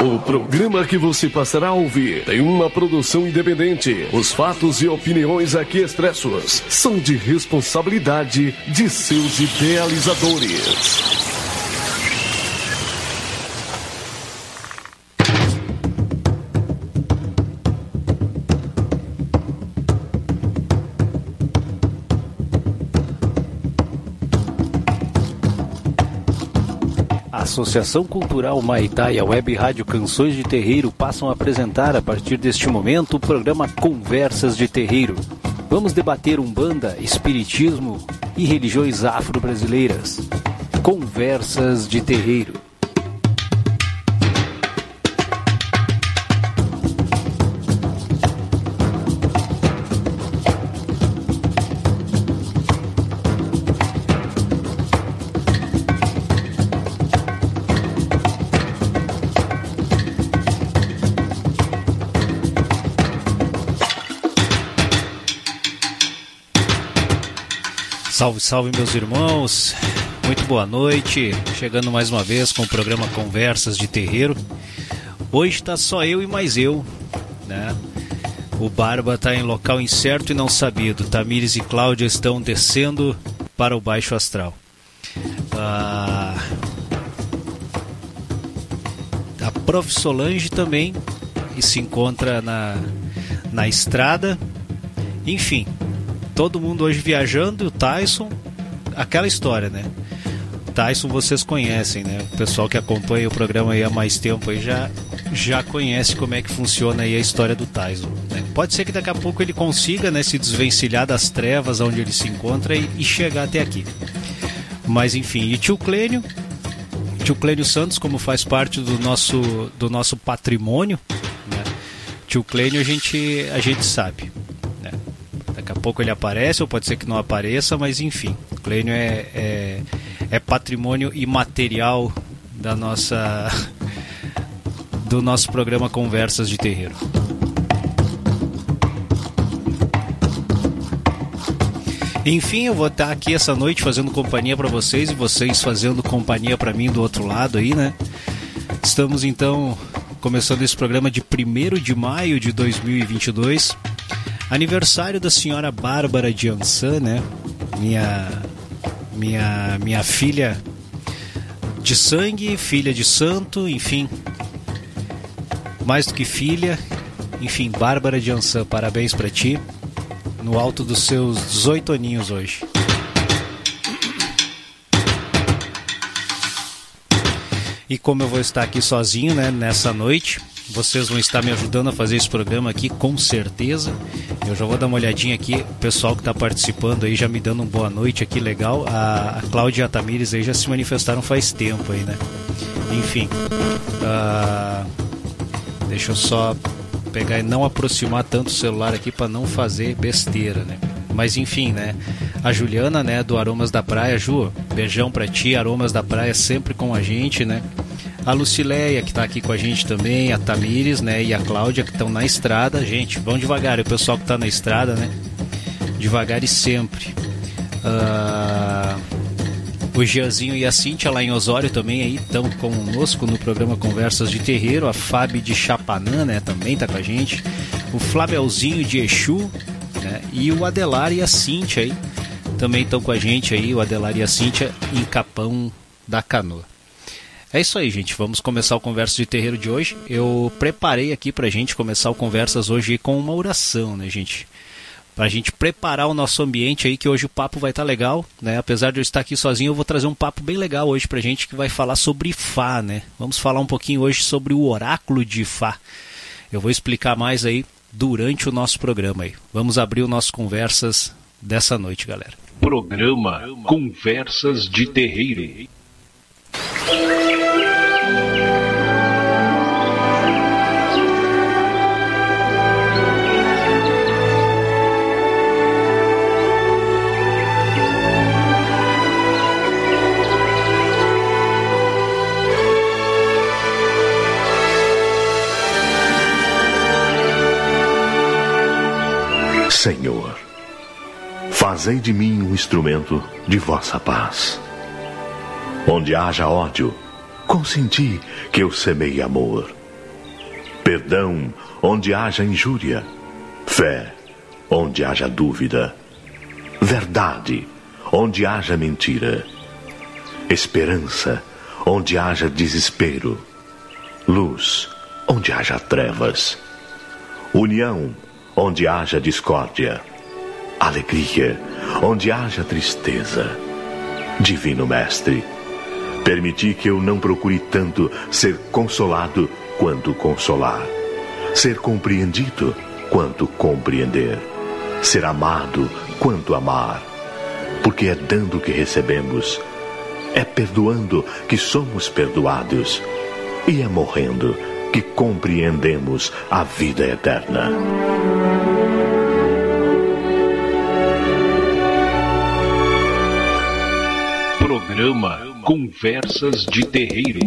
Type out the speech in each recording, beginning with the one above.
O programa que você passará a ouvir tem uma produção independente. Os fatos e opiniões aqui expressos são de responsabilidade de seus idealizadores. Associação Cultural Maitá e a Web Rádio Canções de Terreiro passam a apresentar a partir deste momento o programa Conversas de Terreiro. Vamos debater umbanda, espiritismo e religiões afro-brasileiras. Conversas de Terreiro. Salve, salve, meus irmãos. Muito boa noite. Chegando mais uma vez com o programa Conversas de Terreiro. Hoje está só eu e mais eu, né? O Barba está em local incerto e não sabido. Tamires e Cláudia estão descendo para o baixo astral. Ah, a Prof. Solange também e se encontra na, na estrada. Enfim, todo mundo hoje viajando, o Tyson, aquela história, né? Tyson vocês conhecem, né? O pessoal que acompanha o programa aí há mais tempo aí já, já conhece como é que funciona aí a história do Tyson. Né? Pode ser que daqui a pouco ele consiga né, se desvencilhar das trevas onde ele se encontra e, e chegar até aqui. Mas enfim, e tio Clênio, tio Clênio Santos, como faz parte do nosso, do nosso patrimônio, né? tio Clênio a gente, a gente sabe. Pouco ele aparece, ou pode ser que não apareça, mas enfim. Clênio é, é, é patrimônio imaterial da nossa do nosso programa Conversas de Terreiro. Enfim, eu vou estar aqui essa noite fazendo companhia para vocês e vocês fazendo companhia para mim do outro lado aí, né? Estamos então começando esse programa de 1 de maio de 2022. Aniversário da senhora Bárbara de Ansan, né? Minha, minha, minha filha de sangue, filha de santo, enfim. Mais do que filha, enfim, Bárbara de Ansan, parabéns para ti. No alto dos seus 18 aninhos hoje. E como eu vou estar aqui sozinho, né, nessa noite, vocês vão estar me ajudando a fazer esse programa aqui, com certeza. Eu já vou dar uma olhadinha aqui, o pessoal que está participando aí já me dando uma boa noite aqui, legal. A, a Cláudia e a Tamires aí já se manifestaram faz tempo aí, né? Enfim. Uh, deixa eu só pegar e não aproximar tanto o celular aqui para não fazer besteira, né? Mas enfim, né? A Juliana, né, do Aromas da Praia, Ju, beijão pra ti, Aromas da Praia sempre com a gente, né? A Lucileia, que está aqui com a gente também, a Tamires, né, e a Cláudia, que estão na estrada. Gente, vão devagar, o pessoal que está na estrada, né? Devagar e sempre. Uh, o Gianzinho e a Cintia lá em Osório também aí estão conosco no programa Conversas de Terreiro. A Fábio de Chapanã, né, também está com a gente. O Flabelzinho de Exu, né, e o Adelar e a Cintia aí também estão com a gente aí, o Adelar e a Cintia em Capão da Canoa. É isso aí, gente. Vamos começar o Conversas de Terreiro de hoje. Eu preparei aqui pra gente começar o Conversas hoje com uma oração, né, gente? Pra gente preparar o nosso ambiente aí, que hoje o papo vai estar tá legal, né? Apesar de eu estar aqui sozinho, eu vou trazer um papo bem legal hoje pra gente que vai falar sobre Fá, né? Vamos falar um pouquinho hoje sobre o oráculo de Fá. Eu vou explicar mais aí durante o nosso programa aí. Vamos abrir o nosso Conversas dessa noite, galera. Programa Conversas de Terreiro. Senhor, fazei de mim um instrumento de vossa paz. Onde haja ódio, consenti que eu semeie amor. perdão onde haja injúria, fé onde haja dúvida, verdade onde haja mentira, esperança onde haja desespero, luz onde haja trevas, união onde haja discórdia, alegria onde haja tristeza. Divino Mestre, permiti que eu não procure tanto ser consolado quanto consolar, ser compreendido quanto compreender, ser amado quanto amar, porque é dando que recebemos, é perdoando que somos perdoados, e é morrendo que compreendemos a vida eterna. Programa Conversas de Terreiro.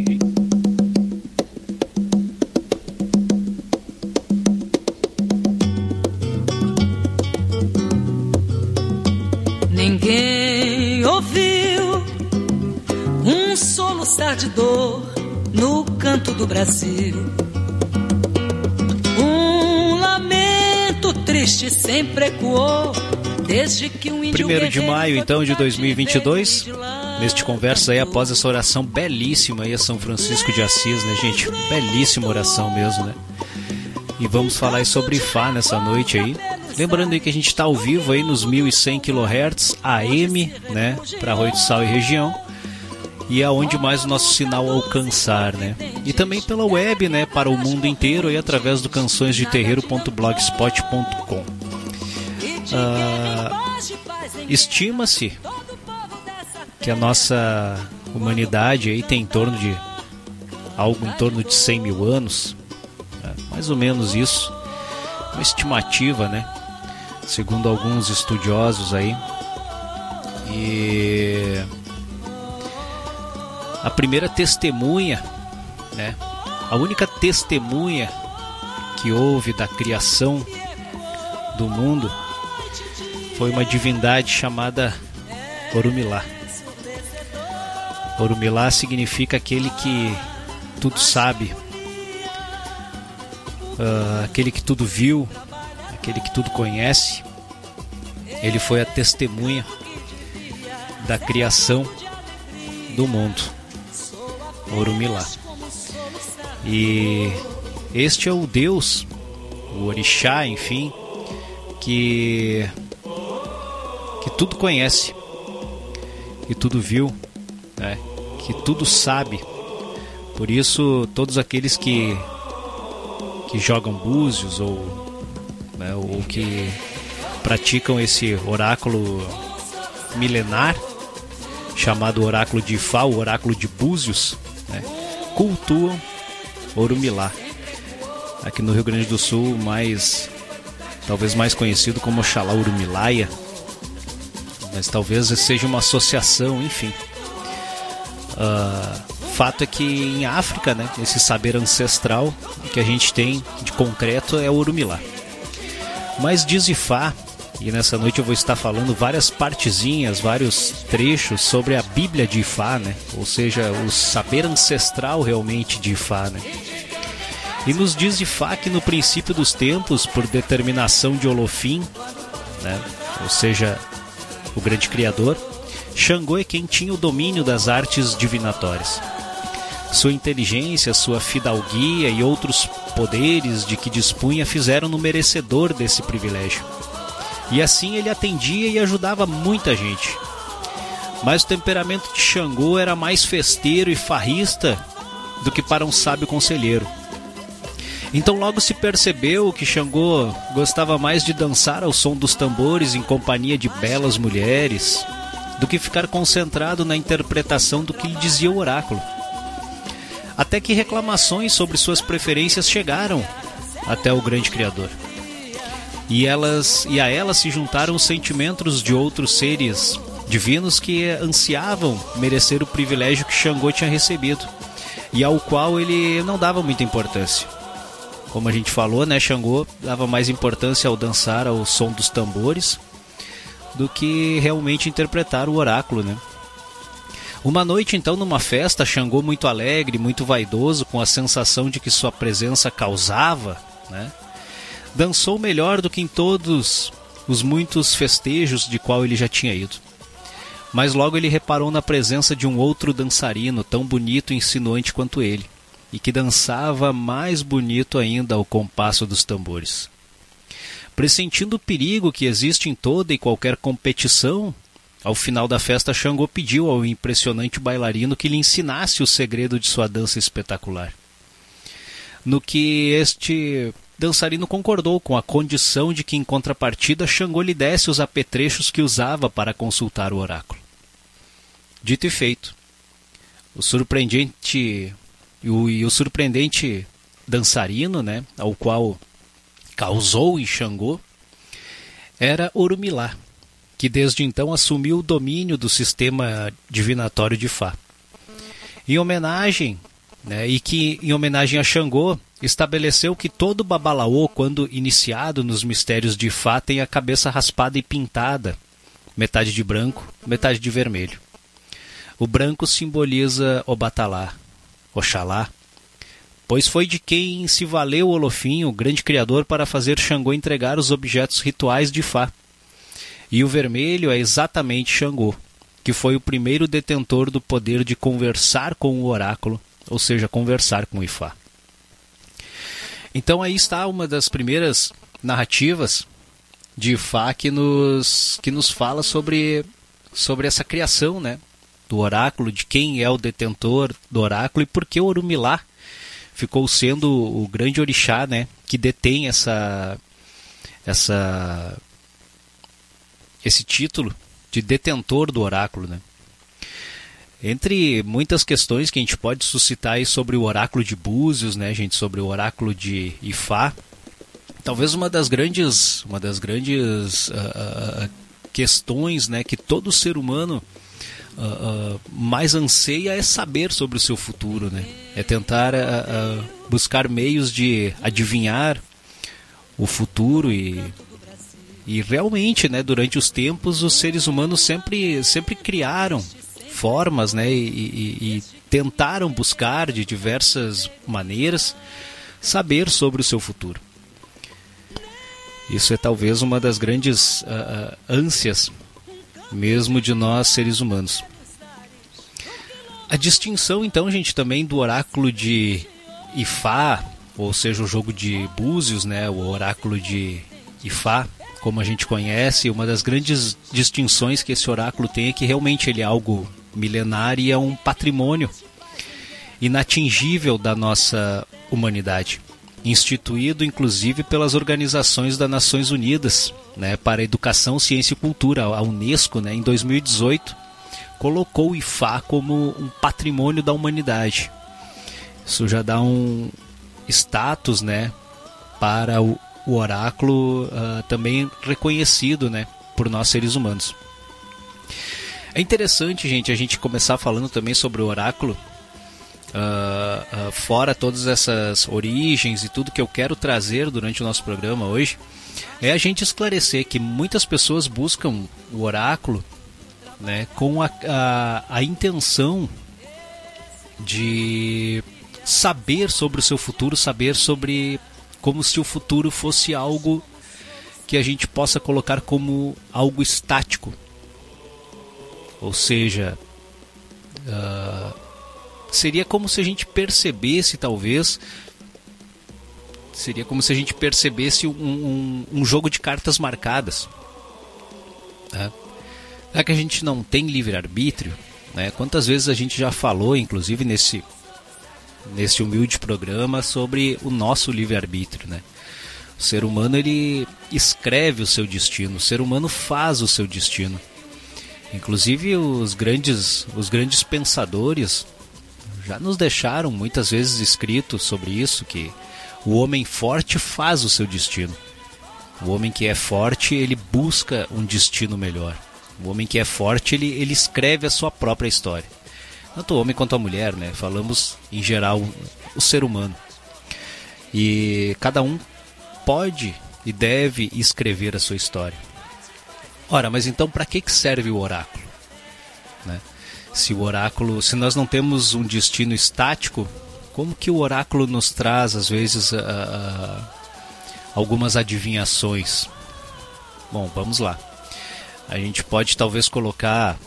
Ninguém ouviu um soluçar de dor no canto do Brasil. Um lamento triste sempre ecoou desde que um índio Primeiro de maio, então, de pro 2022. De. Neste conversa aí, após essa oração belíssima aí a São Francisco de Assis, né, gente? Belíssima oração mesmo, né? E vamos falar aí sobre Fá nessa noite aí. Lembrando aí que a gente está ao vivo aí nos 1100 kHz AM, né? Para Arroio do Sal e região. E aonde mais o nosso sinal alcançar, né? E também pela web, né? Para o mundo inteiro aí através do cançõesdeterreiro.blogspot.com. Ah, Estima-se que a nossa humanidade aí tem em torno de algo em torno de 100 mil anos, né? mais ou menos isso, uma estimativa, né? Segundo alguns estudiosos aí. E a primeira testemunha, né? A única testemunha que houve da criação do mundo foi uma divindade chamada Orumilá. Orumilá significa aquele que tudo sabe, ah, aquele que tudo viu, aquele que tudo conhece. Ele foi a testemunha da criação do mundo. Orumilá. E este é o Deus, o Orixá, enfim, que que tudo conhece, que tudo viu, né? Que tudo sabe. Por isso, todos aqueles que que jogam búzios ou né, ou que praticam esse oráculo milenar chamado oráculo de Ifá, o oráculo de Búzios, né, cultuam Orumilá. Aqui no Rio Grande do Sul, mais talvez mais conhecido como Oxalá Urumilaia, mas talvez seja uma associação, enfim. Ah, fato é que em África, né, esse saber ancestral que a gente tem de concreto é o Urumilá. Mas diz Ifá, e nessa noite eu vou estar falando várias partezinhas, vários trechos sobre a Bíblia de Ifá, né? Ou seja, o saber ancestral realmente de Ifá, né? E nos diz Ifá que no princípio dos tempos, por determinação de Olofim, né? Ou seja, o grande criador, Xangô é quem tinha o domínio das artes divinatórias. Sua inteligência, sua fidalguia e outros poderes de que dispunha fizeram-no merecedor desse privilégio. E assim ele atendia e ajudava muita gente. Mas o temperamento de Xangô era mais festeiro e farrista do que para um sábio conselheiro. Então logo se percebeu que Xangô gostava mais de dançar ao som dos tambores em companhia de belas mulheres do que ficar concentrado na interpretação do que lhe dizia o oráculo. Até que reclamações sobre suas preferências chegaram até o grande criador. E elas e a elas se juntaram os sentimentos de outros seres divinos que ansiavam merecer o privilégio que Xangô tinha recebido e ao qual ele não dava muita importância. Como a gente falou, né, Xangô dava mais importância ao dançar ao som dos tambores do que realmente interpretar o oráculo, né? Uma noite, então, numa festa, Xangô muito alegre, muito vaidoso, com a sensação de que sua presença causava, né? Dançou melhor do que em todos os muitos festejos de qual ele já tinha ido. Mas logo ele reparou na presença de um outro dançarino, tão bonito e insinuante quanto ele, e que dançava mais bonito ainda ao compasso dos tambores. Pressentindo o perigo que existe em toda e qualquer competição, ao final da festa, Xangô pediu ao impressionante bailarino que lhe ensinasse o segredo de sua dança espetacular. No que este dançarino concordou com a condição de que, em contrapartida, Xangô lhe desse os apetrechos que usava para consultar o oráculo. Dito e feito. O surpreendente e o, e o surpreendente dançarino, né, ao qual causou em Xangô, era Orumilá, que desde então assumiu o domínio do sistema divinatório de Fá. Em homenagem, né, e que em homenagem a Xangô, estabeleceu que todo babalaô, quando iniciado nos mistérios de Fá, tem a cabeça raspada e pintada, metade de branco, metade de vermelho. O branco simboliza Obatalá, Oxalá, pois foi de quem se valeu Olofim, o grande criador, para fazer Xangô entregar os objetos rituais de Fá. E o vermelho é exatamente Xangô, que foi o primeiro detentor do poder de conversar com o oráculo, ou seja, conversar com Ifá. Então aí está uma das primeiras narrativas de Ifá que nos, que nos fala sobre, sobre essa criação né, do oráculo, de quem é o detentor do oráculo e por que Orumilá ficou sendo o grande orixá né, que detém essa, essa esse título de detentor do oráculo, né? Entre muitas questões que a gente pode suscitar aí sobre o oráculo de Búzios, né, gente, sobre o oráculo de Ifá, talvez uma das grandes, uma das grandes uh, questões, né, que todo ser humano uh, uh, mais anseia é saber sobre o seu futuro, né? É tentar buscar meios de adivinhar o futuro e e realmente, né, durante os tempos, os seres humanos sempre, sempre criaram formas né, e, e, e tentaram buscar de diversas maneiras saber sobre o seu futuro. Isso é talvez uma das grandes uh, uh, ânsias mesmo de nós seres humanos. A distinção, então, gente, também do oráculo de Ifá, ou seja, o jogo de Búzios, né, o oráculo de Ifá, como a gente conhece, uma das grandes distinções que esse oráculo tem é que realmente ele é algo milenar e é um patrimônio inatingível da nossa humanidade, instituído inclusive pelas organizações das Nações Unidas né, para Educação, Ciência e Cultura, a Unesco, né, em 2018, colocou o IFA como um patrimônio da humanidade. Isso já dá um status né, para o, o oráculo uh, também reconhecido né, por nós seres humanos. É interessante, gente, a gente começar falando também sobre o oráculo, uh, uh, fora todas essas origens e tudo que eu quero trazer durante o nosso programa hoje, é a gente esclarecer que muitas pessoas buscam o oráculo né, com a, a, a intenção de saber sobre o seu futuro, saber sobre como se o futuro fosse algo que a gente possa colocar como algo estático. Ou seja, uh, seria como se a gente percebesse, talvez, seria como se a gente percebesse um, um, um jogo de cartas marcadas. Né? Já que a gente não tem livre-arbítrio, né? quantas vezes a gente já falou, inclusive nesse neste humilde programa sobre o nosso livre-arbítrio, né? O ser humano ele escreve o seu destino, o ser humano faz o seu destino. Inclusive os grandes, os grandes pensadores já nos deixaram muitas vezes escrito sobre isso que o homem forte faz o seu destino. O homem que é forte, ele busca um destino melhor. O homem que é forte, ele, ele escreve a sua própria história tanto o homem quanto a mulher, né? Falamos em geral o ser humano. E cada um pode e deve escrever a sua história. Ora, mas então para que serve o oráculo? Né? Se o oráculo, se nós não temos um destino estático, como que o oráculo nos traz às vezes algumas adivinhações? Bom, vamos lá. A gente pode talvez colocar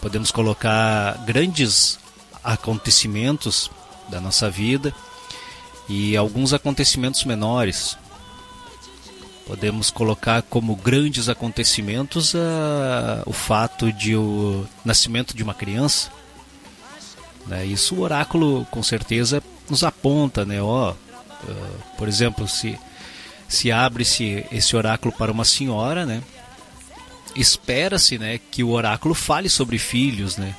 podemos colocar grandes acontecimentos da nossa vida e alguns acontecimentos menores. Podemos colocar como grandes acontecimentos uh, o fato de o nascimento de uma criança. Né? Isso o oráculo com certeza nos aponta, né? Ó, uh, por exemplo, se se abre-se esse oráculo para uma senhora, né? Espera-se, né, que o oráculo fale sobre filhos, né?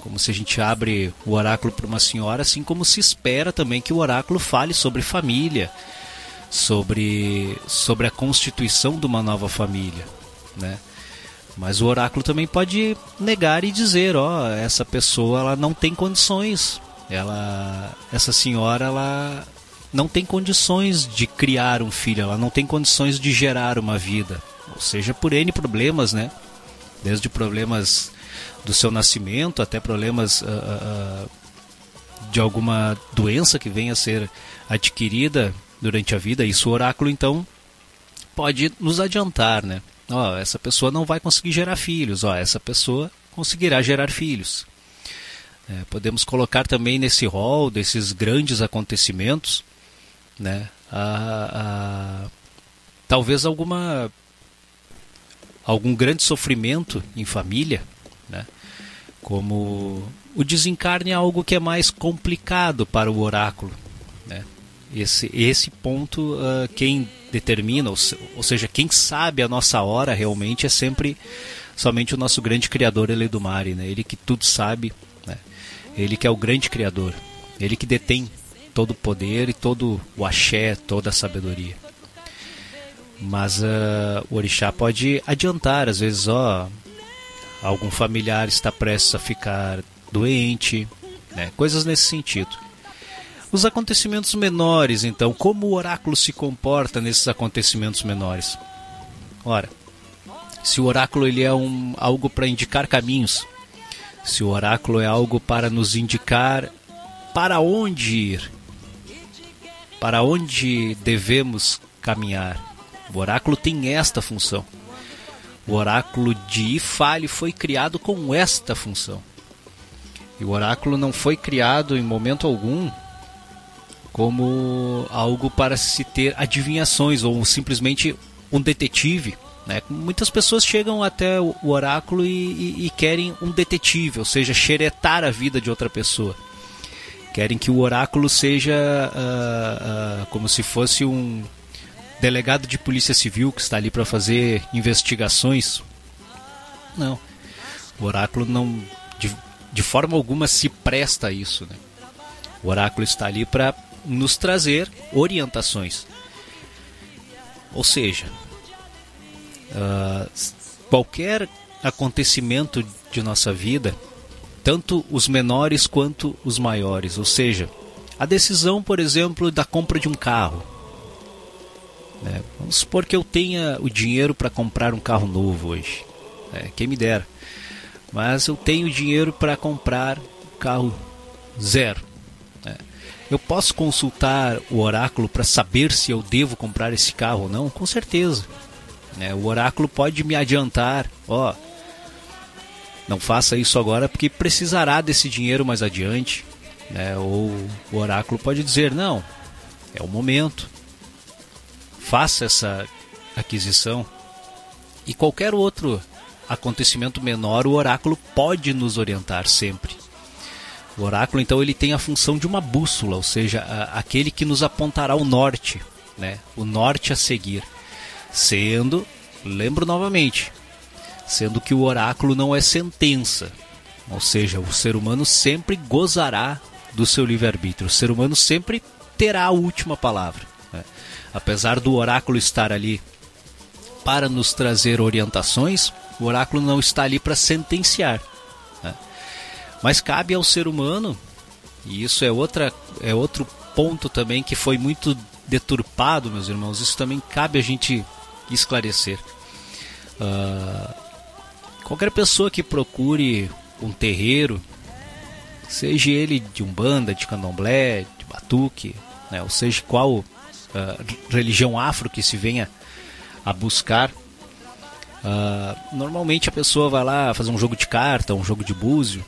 Como se a gente abre o oráculo para uma senhora, assim como se espera também que o oráculo fale sobre família, sobre sobre a constituição de uma nova família, né? Mas o oráculo também pode negar e dizer, ó, essa pessoa ela não tem condições. Ela essa senhora ela não tem condições de criar um filho, ela não tem condições de gerar uma vida, seja, por N problemas, né? Desde problemas do seu nascimento até problemas uh, uh, de alguma doença que venha a ser adquirida durante a vida. Isso o oráculo então pode nos adiantar, né? Ó, essa pessoa não vai conseguir gerar filhos, ó, essa pessoa conseguirá gerar filhos. É, podemos colocar também nesse rol desses grandes acontecimentos né? A, a, talvez alguma algum grande sofrimento em família, né? Como o desencarne é algo que é mais complicado para o oráculo, né? Esse esse ponto uh, quem determina, ou, ou seja, quem sabe a nossa hora realmente é sempre somente o nosso grande criador Eledumare, né? Ele que tudo sabe, né? Ele que é o grande criador, ele que detém todo o poder e todo o axé, toda a sabedoria. Mas uh, o orixá pode adiantar, às vezes, ó, algum familiar está prestes a ficar doente, né? coisas nesse sentido. Os acontecimentos menores, então, como o oráculo se comporta nesses acontecimentos menores? Ora, se o oráculo ele é um, algo para indicar caminhos, se o oráculo é algo para nos indicar para onde ir, para onde devemos caminhar. O oráculo tem esta função. O oráculo de Ifale foi criado com esta função. E o oráculo não foi criado em momento algum como algo para se ter adivinhações ou simplesmente um detetive. Né? Muitas pessoas chegam até o oráculo e, e, e querem um detetive, ou seja, xeretar a vida de outra pessoa. Querem que o oráculo seja uh, uh, como se fosse um delegado de polícia civil que está ali para fazer investigações. Não. O oráculo não, de, de forma alguma, se presta a isso. Né? O oráculo está ali para nos trazer orientações. Ou seja, uh, qualquer acontecimento de nossa vida tanto os menores quanto os maiores. Ou seja, a decisão, por exemplo, da compra de um carro. É, vamos supor que eu tenha o dinheiro para comprar um carro novo hoje. É, quem me dera. Mas eu tenho dinheiro para comprar um carro zero. É. Eu posso consultar o oráculo para saber se eu devo comprar esse carro ou não? Com certeza. É, o oráculo pode me adiantar. Ó, não faça isso agora porque precisará desse dinheiro mais adiante. Né? Ou o oráculo pode dizer: não, é o momento. Faça essa aquisição. E qualquer outro acontecimento menor, o oráculo pode nos orientar sempre. O oráculo, então, ele tem a função de uma bússola, ou seja, a, aquele que nos apontará o norte, né? o norte a seguir. Sendo, lembro novamente, sendo que o oráculo não é sentença. Ou seja, o ser humano sempre gozará do seu livre-arbítrio. O ser humano sempre terá a última palavra. Apesar do oráculo estar ali para nos trazer orientações, o oráculo não está ali para sentenciar. Né? Mas cabe ao ser humano, e isso é, outra, é outro ponto também que foi muito deturpado, meus irmãos, isso também cabe a gente esclarecer. Uh, Qualquer pessoa que procure um terreiro, seja ele de umbanda, de candomblé, de batuque, né, ou seja qual uh, religião afro que se venha a buscar, uh, normalmente a pessoa vai lá fazer um jogo de carta, um jogo de búzio,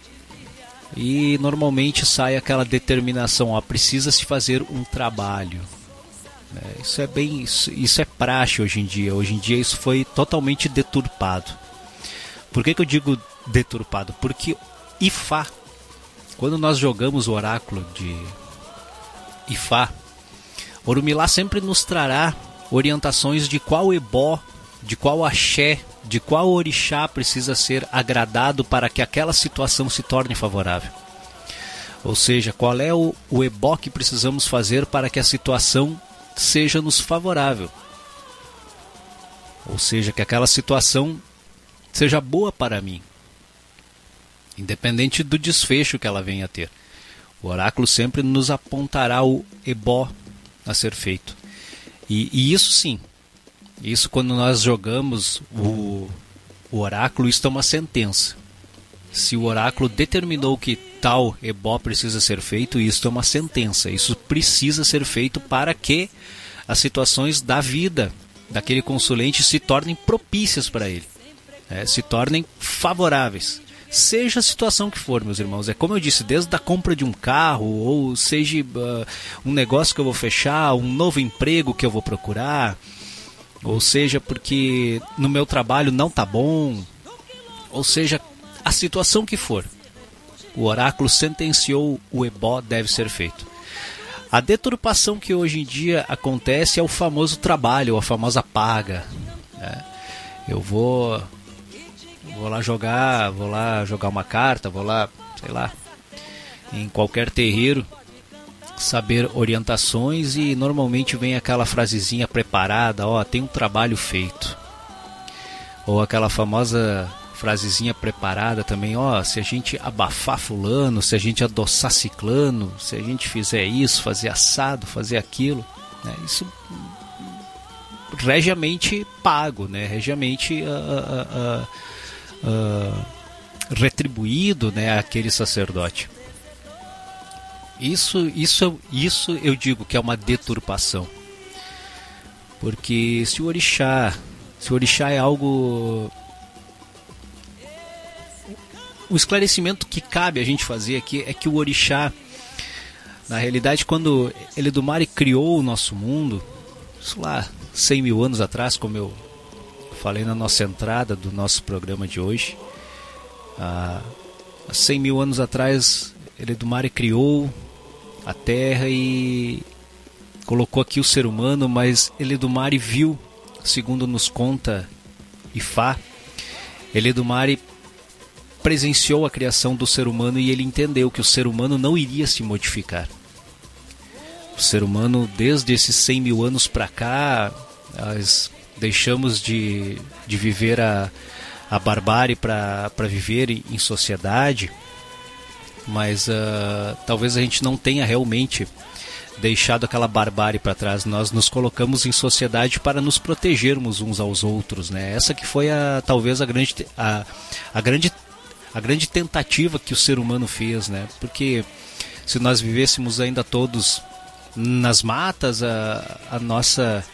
e normalmente sai aquela determinação, ó, precisa se fazer um trabalho. É, isso é bem, isso, isso é praxe hoje em dia. Hoje em dia isso foi totalmente deturpado. Por que, que eu digo deturpado? Porque Ifá, quando nós jogamos o oráculo de Ifá, Orumilá sempre nos trará orientações de qual ebó, de qual axé, de qual orixá precisa ser agradado para que aquela situação se torne favorável. Ou seja, qual é o, o ebó que precisamos fazer para que a situação seja nos favorável. Ou seja, que aquela situação seja boa para mim, independente do desfecho que ela venha a ter. O oráculo sempre nos apontará o ebó a ser feito. E, e isso sim, isso quando nós jogamos o, o oráculo, isso é uma sentença. Se o oráculo determinou que tal ebó precisa ser feito, isso é uma sentença. Isso precisa ser feito para que as situações da vida daquele consulente se tornem propícias para ele é, se tornem favoráveis. Seja a situação que for, meus irmãos. É como eu disse, desde a compra de um carro, ou seja uh, um negócio que eu vou fechar, um novo emprego que eu vou procurar, ou seja, porque no meu trabalho não tá bom, ou seja, a situação que for. O oráculo sentenciou o ebó deve ser feito. A deturpação que hoje em dia acontece é o famoso trabalho, a famosa paga. Né? Eu vou vou lá jogar, vou lá jogar uma carta, vou lá, sei lá, em qualquer terreiro, saber orientações e normalmente vem aquela frasezinha preparada, ó, tem um trabalho feito. Ou aquela famosa frasezinha preparada também, ó, se a gente abafar fulano, se a gente adoçar ciclano, se a gente fizer isso, fazer assado, fazer aquilo, né? Isso regiamente pago, né? Regiamente uh, uh, uh, uh, retribuído né, aquele sacerdote. Isso, isso, isso eu digo que é uma deturpação. Porque se o orixá, se o orixá é algo o esclarecimento que cabe a gente fazer aqui é que o orixá, na realidade, quando Eledumare criou o nosso mundo, isso lá 100 mil anos atrás, como eu falei na nossa entrada do nosso programa de hoje. Há 100 mil anos atrás, Eledumare criou a Terra e colocou aqui o ser humano, mas Eledumare viu, segundo nos conta Ifá, Eledumare presenciou a criação do ser humano e ele entendeu que o ser humano não iria se modificar. O ser humano, desde esses 100 mil anos para cá, as deixamos de, de viver a, a barbárie para viver em sociedade, mas uh, talvez a gente não tenha realmente deixado aquela barbárie para trás. Nós nos colocamos em sociedade para nos protegermos uns aos outros, né? Essa que foi a talvez a grande a, a grande a grande tentativa que o ser humano fez, né? Porque se nós vivêssemos ainda todos nas matas, a, a nossa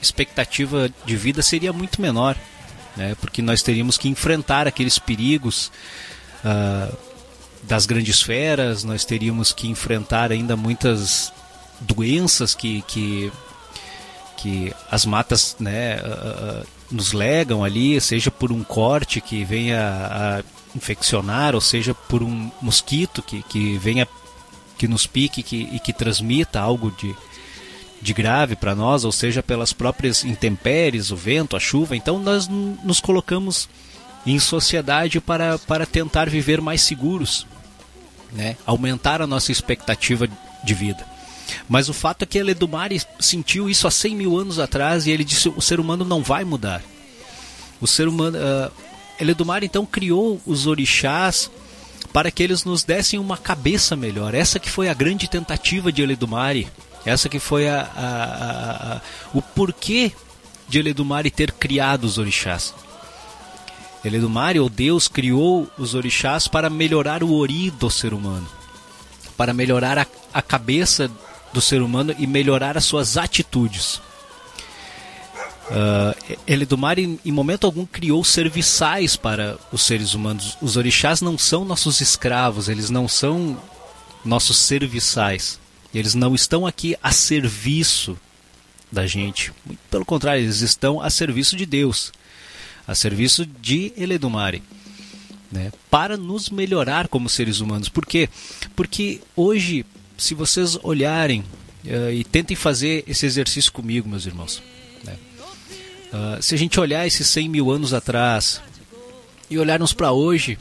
expectativa de vida seria muito menor, né? porque nós teríamos que enfrentar aqueles perigos uh, das grandes feras, nós teríamos que enfrentar ainda muitas doenças que, que, que as matas né, uh, nos legam ali, seja por um corte que venha a infeccionar, ou seja por um mosquito que, que venha que nos pique que, e que transmita algo de, de grave para nós, ou seja, pelas próprias intempéries, o vento, a chuva. Então nós nos colocamos em sociedade para, para tentar viver mais seguros, né? aumentar a nossa expectativa de vida. Mas o fato é que Eledumare sentiu isso há 100 mil anos atrás e ele disse: o ser humano não vai mudar. O ser humano. Uh, Eledumare então criou os orixás para que eles nos dessem uma cabeça melhor. Essa que foi a grande tentativa de Eledumare essa que foi a, a, a, o porquê de Eledumare ter criado os orixás. Eledumare, ou Deus, criou os orixás para melhorar o ori do ser humano, para melhorar a, a cabeça do ser humano e melhorar as suas atitudes. Uh, Eledumare, em momento algum, criou serviçais para os seres humanos. Os orixás não são nossos escravos, eles não são nossos serviçais. Eles não estão aqui a serviço da gente. Muito pelo contrário, eles estão a serviço de Deus, a serviço de Eledumare. Né, para nos melhorar como seres humanos. Por quê? Porque hoje, se vocês olharem uh, e tentem fazer esse exercício comigo, meus irmãos, Uh, se a gente olhar esses 100 mil anos atrás e olharmos para hoje,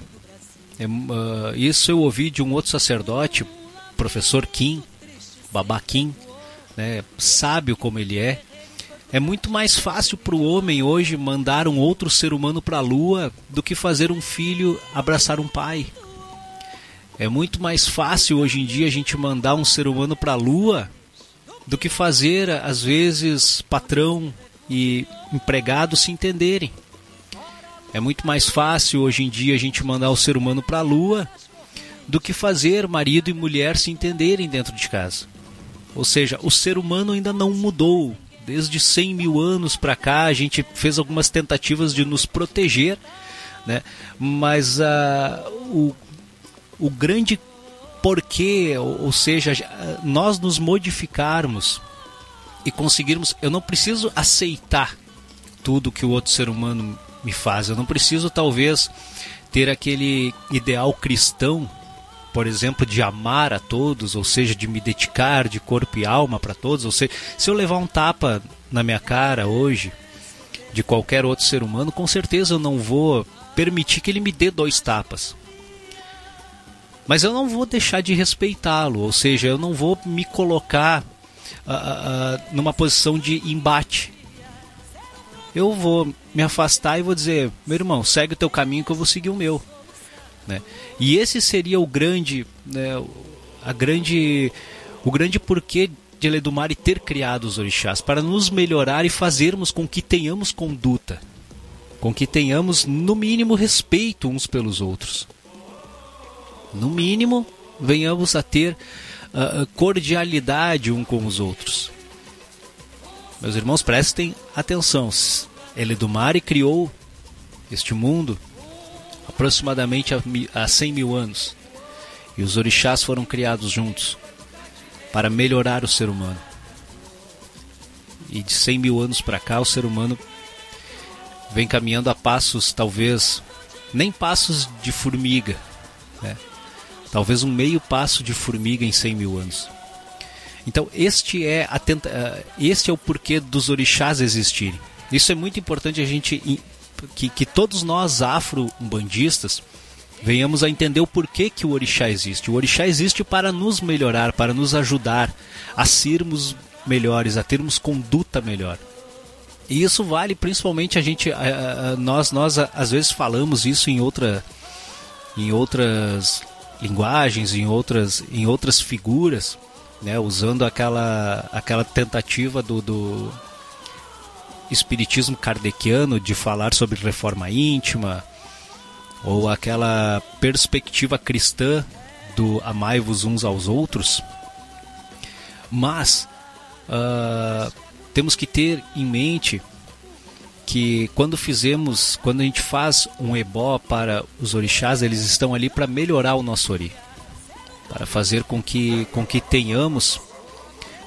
uh, isso eu ouvi de um outro sacerdote, professor Kim, Babá Kim, né, sábio como ele é, é muito mais fácil para o homem hoje mandar um outro ser humano para a lua do que fazer um filho abraçar um pai. É muito mais fácil hoje em dia a gente mandar um ser humano para a lua do que fazer, às vezes, patrão e empregados se entenderem. É muito mais fácil hoje em dia a gente mandar o ser humano para a lua do que fazer marido e mulher se entenderem dentro de casa. Ou seja, o ser humano ainda não mudou. Desde 100 mil anos para cá, a gente fez algumas tentativas de nos proteger, né? mas uh, o, o grande porquê, ou, ou seja, nós nos modificarmos e conseguirmos. Eu não preciso aceitar tudo que o outro ser humano me faz. Eu não preciso, talvez, ter aquele ideal cristão, por exemplo, de amar a todos, ou seja, de me dedicar de corpo e alma para todos. Ou seja, se eu levar um tapa na minha cara hoje de qualquer outro ser humano, com certeza eu não vou permitir que ele me dê dois tapas. Mas eu não vou deixar de respeitá-lo, ou seja, eu não vou me colocar uh, uh, numa posição de embate. Eu vou me afastar e vou dizer, meu irmão, segue o teu caminho que eu vou seguir o meu. Né? E esse seria o grande, né, a grande, o grande porquê de Eledumare ter criado os orixás, para nos melhorar e fazermos com que tenhamos conduta, com que tenhamos, no mínimo, respeito uns pelos outros. No mínimo, venhamos a ter uh, cordialidade um com os outros. Meus irmãos, prestem atenção. Eledumare criou este mundo aproximadamente há 100 mil anos. E os orixás foram criados juntos para melhorar o ser humano. E de 100 mil anos para cá, o ser humano vem caminhando a passos, talvez, nem passos de formiga, né? talvez um meio passo de formiga em 100 mil anos. Então este é, a tenta, uh, este é o porquê dos orixás existirem. Isso é muito importante a gente que, que todos nós afro-umbandistas venhamos a entender o porquê que o orixá existe. O orixá existe para nos melhorar, para nos ajudar a sermos melhores, a termos conduta melhor. E isso vale principalmente a gente, a, a, nós, nós às vezes falamos isso em outra, em outras linguagens, em outras, em outras figuras, né, usando aquela, aquela tentativa do, do espiritismo kardeciano de falar sobre reforma íntima, ou aquela perspectiva cristã do amai-vos uns aos outros. Mas uh, temos que ter em mente que quando fizemos, quando a gente faz um ebó para os orixás, eles estão ali para melhorar o nosso ori, para fazer com que, com que tenhamos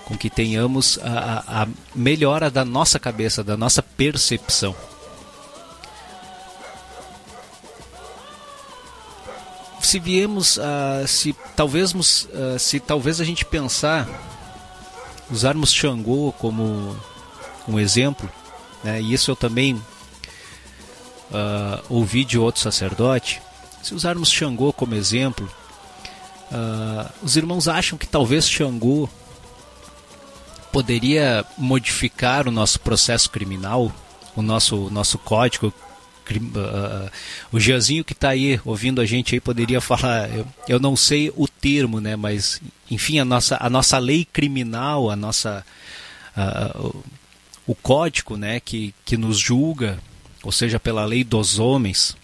com que tenhamos a, a melhora da nossa cabeça, da nossa percepção. Se viemos, uh, se talvez, se talvez a gente pensar, usarmos Xangô como um exemplo, né? E isso eu também uh, ouvi de outro sacerdote. Se usarmos Xangô como exemplo, os irmãos acham que talvez Xangô poderia modificar o nosso processo criminal, o nosso, nosso código. Uh, o Giazinho que está aí ouvindo a gente aí poderia falar, eu, eu não sei o termo, né, mas enfim, a nossa, a nossa lei criminal, a nossa. Uh, o código né, que, que nos julga, ou seja, pela lei dos homens,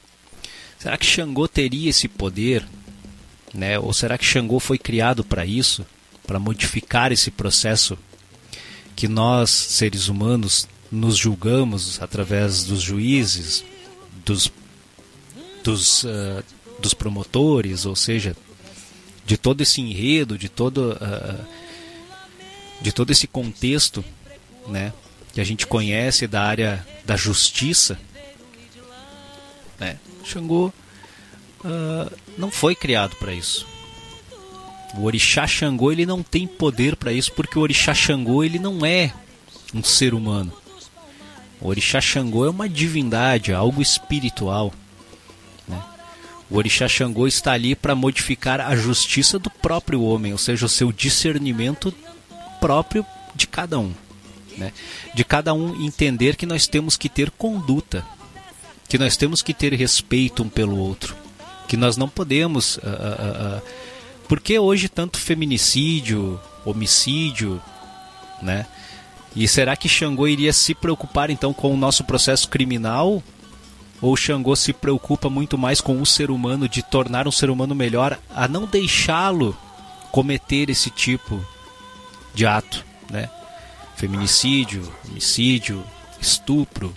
Será que Xangô teria esse poder? Né? Ou será que Xangô foi criado para isso? Para modificar esse processo que nós, seres humanos, nos julgamos através dos juízes, dos, dos, uh, dos promotores, ou seja, de todo esse enredo, de todo, uh, de todo esse contexto né, que a gente conhece da área da justiça, né, Xangô uh, não foi criado para isso. O orixá Xangô ele não tem poder para isso porque o orixá Xangô ele não é um ser humano. O orixá Xangô é uma divindade, algo espiritual. Né? O orixá Xangô está ali para modificar a justiça do próprio homem, ou seja, o seu discernimento próprio de cada um. Né? De cada um entender que nós temos que ter conduta, que nós temos que ter respeito um pelo outro, que nós não podemos. Uh, uh, uh, por que hoje tanto feminicídio, homicídio, né? E será que Xangô iria se preocupar então com o nosso processo criminal? Ou Xangô se preocupa muito mais com o ser humano, de tornar um ser humano melhor, a não deixá-lo cometer esse tipo de ato, né? Feminicídio, homicídio, estupro,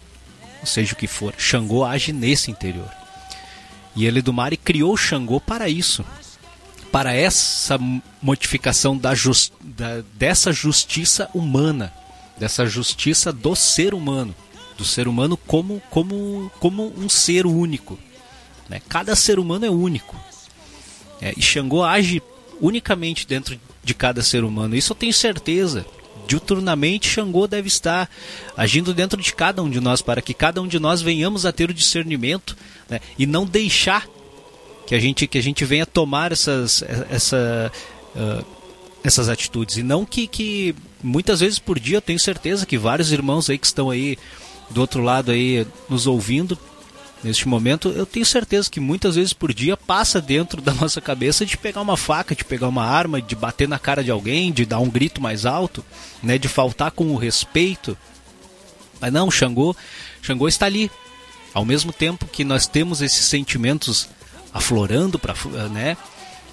seja o que for. Xangô age nesse interior. E ele do Mari criou Xangô para isso, para essa modificação da, just, da, dessa justiça humana dessa justiça do ser humano, do ser humano como, como, como um ser único. Né? Cada ser humano é único. É, e Xangô age unicamente dentro de cada ser humano. Isso eu tenho certeza. Diuturnamente, Xangô deve estar agindo dentro de cada um de nós, para que cada um de nós venhamos a ter o discernimento né? e não deixar que a gente, que a gente venha tomar essas, essa, uh, essas atitudes. E não que, que muitas vezes por dia eu tenho certeza que vários irmãos aí que estão aí do outro lado aí nos ouvindo neste momento, eu tenho certeza que muitas vezes por dia passa dentro da nossa cabeça de pegar uma faca, de pegar uma arma, de bater na cara de alguém, de dar um grito mais alto, né, de faltar com o respeito. Mas não, Xangô, Xangô está ali. Ao mesmo tempo que nós temos esses sentimentos aflorando para, né,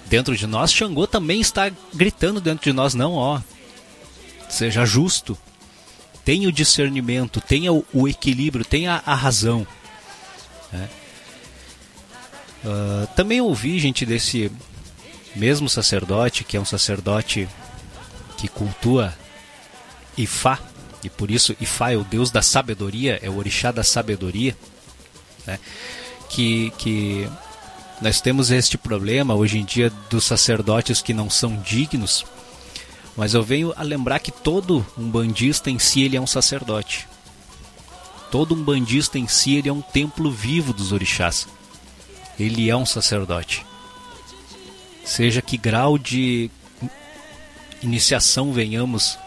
dentro de nós, Xangô também está gritando dentro de nós, não, ó, seja justo, tenha o discernimento, tenha o, o equilíbrio, tenha a razão. Né? Uh, também ouvi, gente, desse mesmo sacerdote, que é um sacerdote que cultua Ifá, e por isso Ifá é o deus da sabedoria, é o orixá da sabedoria, né? que, que nós temos este problema hoje em dia dos sacerdotes que não são dignos mas eu venho a lembrar que todo um bandista em si ele é um sacerdote. Todo um bandista em si ele é um templo vivo dos orixás. Ele é um sacerdote. Seja que grau de iniciação venhamos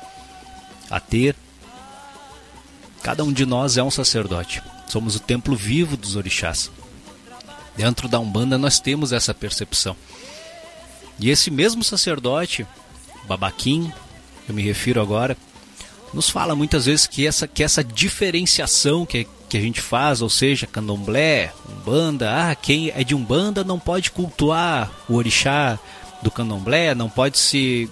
a ter, cada um de nós é um sacerdote. Somos o templo vivo dos orixás. Dentro da Umbanda nós temos essa percepção. E esse mesmo sacerdote, Babaquim, eu me refiro agora, nos fala muitas vezes que essa, que essa diferenciação que, que a gente faz, ou seja, candomblé, umbanda, ah, quem é de umbanda não pode cultuar o orixá do candomblé, não pode se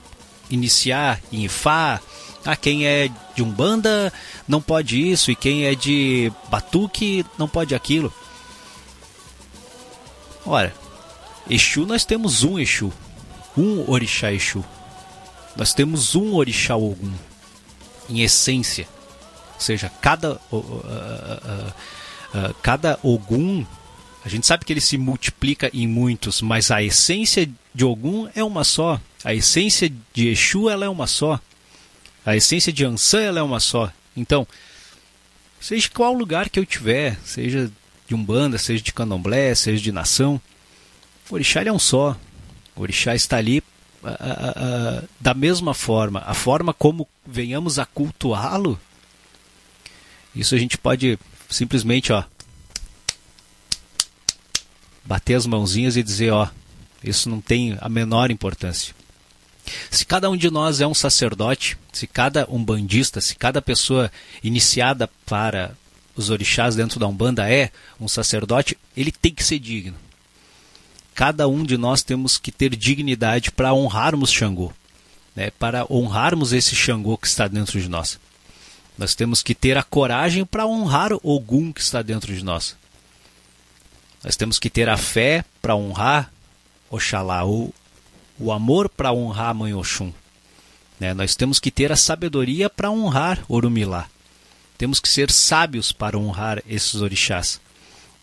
iniciar em Ifá, ah, quem é de umbanda não pode isso, e quem é de batuque não pode aquilo. Ora, Exu nós temos um Exu, um orixá Exu. Nós temos um orixá Ogum, em essência. Ou seja, cada, uh, uh, uh, cada Ogum, a gente sabe que ele se multiplica em muitos, mas a essência de Ogum é uma só. A essência de Exu ela é uma só. A essência de Ansan ela é uma só. Então, seja qual lugar que eu tiver, seja de Umbanda, seja de Candomblé, seja de nação, o orixá é um só. O orixá está ali da mesma forma, a forma como venhamos a cultuá-lo, isso a gente pode simplesmente ó, bater as mãozinhas e dizer: ó, isso não tem a menor importância. Se cada um de nós é um sacerdote, se cada umbandista, se cada pessoa iniciada para os orixás dentro da Umbanda é um sacerdote, ele tem que ser digno. Cada um de nós temos que ter dignidade para honrarmos Xangô, né? para honrarmos esse Xangô que está dentro de nós. Nós temos que ter a coragem para honrar Ogum que está dentro de nós. Nós temos que ter a fé para honrar Oxalá, o, o amor para honrar a Mãe Oxum. Né? Nós temos que ter a sabedoria para honrar Orumilá. Temos que ser sábios para honrar esses orixás.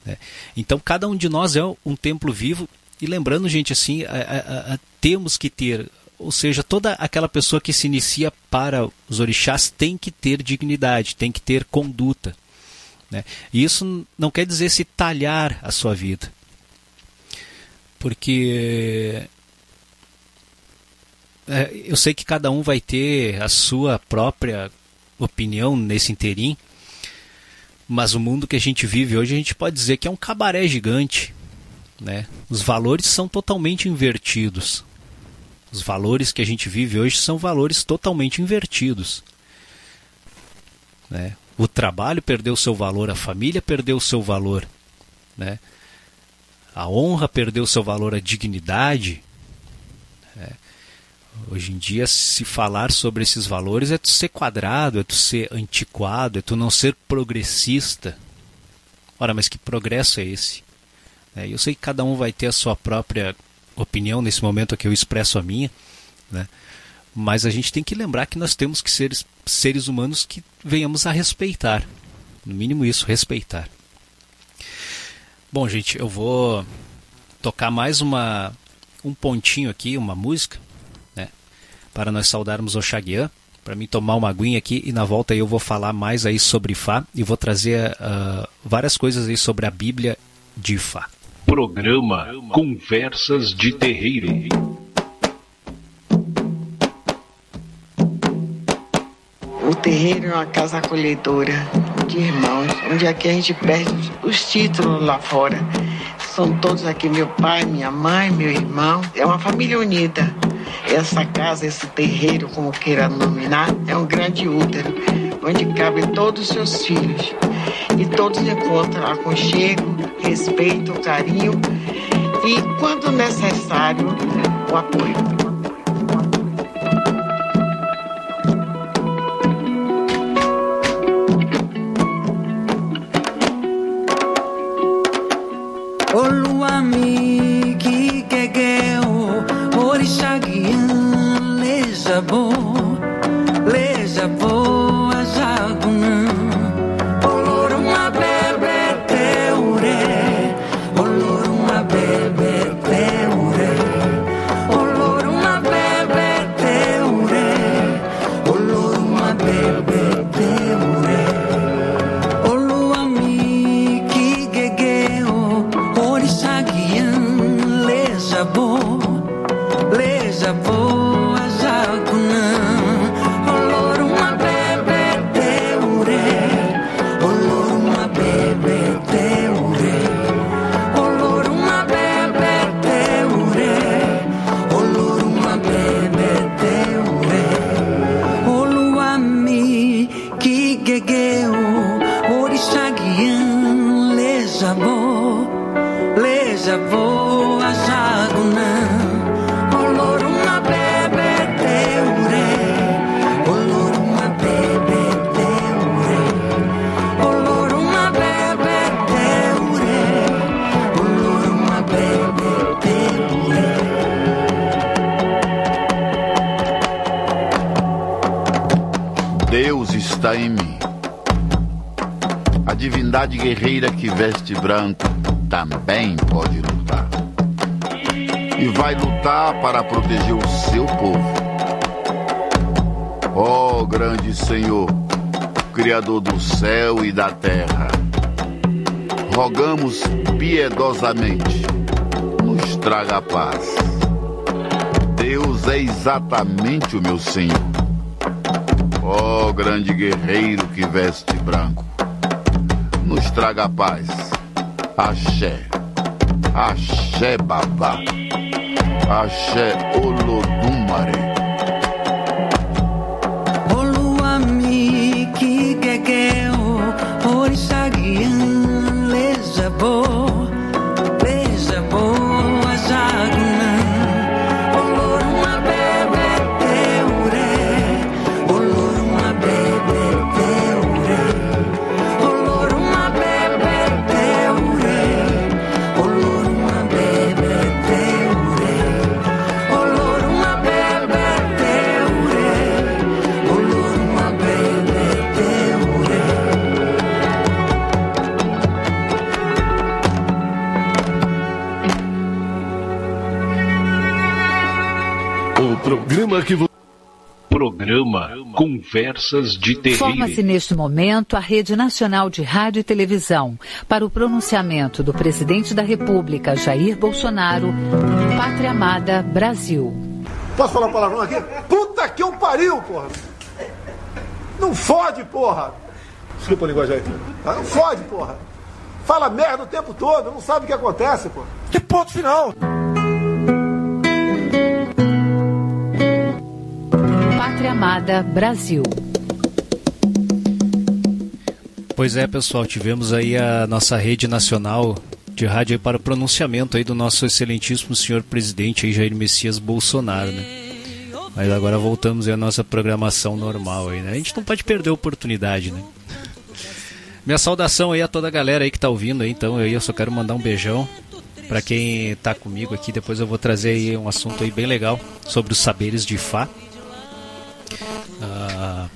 Né? Então, cada um de nós é um templo vivo. E lembrando, gente, assim, a, a, a, temos que ter, ou seja, toda aquela pessoa que se inicia para os orixás tem que ter dignidade, tem que ter conduta. Né? E isso não quer dizer se talhar a sua vida. Porque é, eu sei que cada um vai ter a sua própria opinião nesse interim, mas o mundo que a gente vive hoje a gente pode dizer que é um cabaré gigante. Né? Os valores são totalmente invertidos. Os valores que a gente vive hoje são valores totalmente invertidos. Né? O trabalho perdeu seu valor, a família perdeu seu valor. Né? A honra perdeu seu valor, a dignidade. Né? Hoje em dia, se falar sobre esses valores é tu ser quadrado, é tu ser antiquado, é tu não ser progressista. Ora, mas que progresso é esse? É, eu sei que cada um vai ter a sua própria opinião nesse momento que eu expresso a minha, né? mas a gente tem que lembrar que nós temos que ser seres humanos que venhamos a respeitar. No mínimo isso, respeitar. Bom, gente, eu vou tocar mais uma um pontinho aqui, uma música para nós saudarmos o Xaguian, para mim tomar uma aguinha aqui e na volta eu vou falar mais aí sobre Fá e vou trazer uh, várias coisas aí sobre a Bíblia de Fá. Programa Conversas de Terreiro. O terreiro é uma casa acolhedora de irmãos, onde aqui a gente perde os títulos lá fora. São todos aqui, meu pai, minha mãe, meu irmão. É uma família unida. Essa casa, esse terreiro, como queira nominar, é um grande útero, onde cabem todos os seus filhos. E todos encontram aconchego, respeito, carinho e, quando necessário, o apoio. Branco também pode lutar. E vai lutar para proteger o seu povo. Ó oh, grande Senhor, Criador do céu e da terra, rogamos piedosamente, nos traga paz. Deus é exatamente o meu Senhor. Ó oh, grande guerreiro que veste branco nos traga paz. Axé, Axé Babá, Axé Olodumare. Programa Conversas de Terreiro. Forma-se neste momento a Rede Nacional de Rádio e Televisão para o pronunciamento do presidente da República, Jair Bolsonaro, Pátria Amada Brasil. Posso falar um palavrão aqui? Puta que eu pariu, porra! Não fode, porra! Desculpa a linguagem aí. Tá? Não fode, porra! Fala merda o tempo todo, não sabe o que acontece, porra! Que ponto final! Pátria Amada Brasil. Pois é, pessoal, tivemos aí a nossa rede nacional de rádio para o pronunciamento aí do nosso excelentíssimo senhor presidente aí, Jair Messias Bolsonaro, né? Mas agora voltamos à nossa programação normal aí, né? A gente não pode perder a oportunidade, né? Minha saudação aí a toda a galera aí que tá ouvindo aí, então eu só quero mandar um beijão para quem tá comigo aqui. Depois eu vou trazer aí um assunto aí bem legal sobre os saberes de Fá. Ah,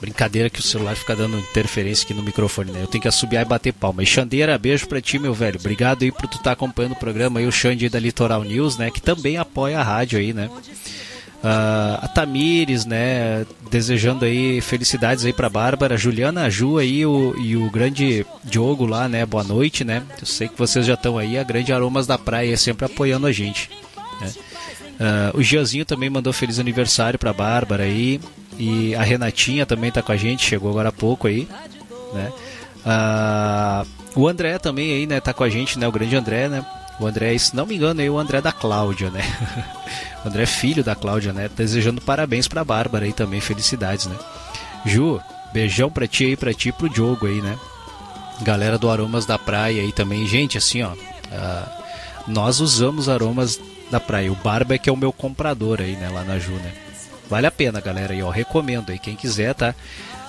brincadeira que o celular fica dando interferência aqui no microfone, né? Eu tenho que assobiar e bater palma. E Xandeira, beijo pra ti, meu velho. Obrigado aí por tu estar tá acompanhando o programa aí, o Xande da Litoral News, né? Que também apoia a rádio aí, né? Uh, a Tamires, né, desejando aí felicidades aí para Bárbara, Juliana, a Ju aí o, e o grande Diogo lá, né, boa noite, né, eu sei que vocês já estão aí, a grande Aromas da Praia sempre apoiando a gente, né. Uh, o Gianzinho também mandou feliz aniversário para Bárbara aí, e a Renatinha também tá com a gente, chegou agora há pouco aí, né. Uh, o André também aí, né, tá com a gente, né, o grande André, né, o André, se não me engano, é o André da Cláudia, né? o André é filho da Cláudia, né? Desejando parabéns pra Bárbara aí também, felicidades, né? Ju, beijão pra ti aí, pra ti e pro Diogo aí, né? Galera do Aromas da Praia aí também. Gente, assim, ó. Uh, nós usamos aromas da praia. O Barba é que é o meu comprador aí, né? Lá na Ju, né? Vale a pena, galera aí, ó. Recomendo aí. Quem quiser, tá?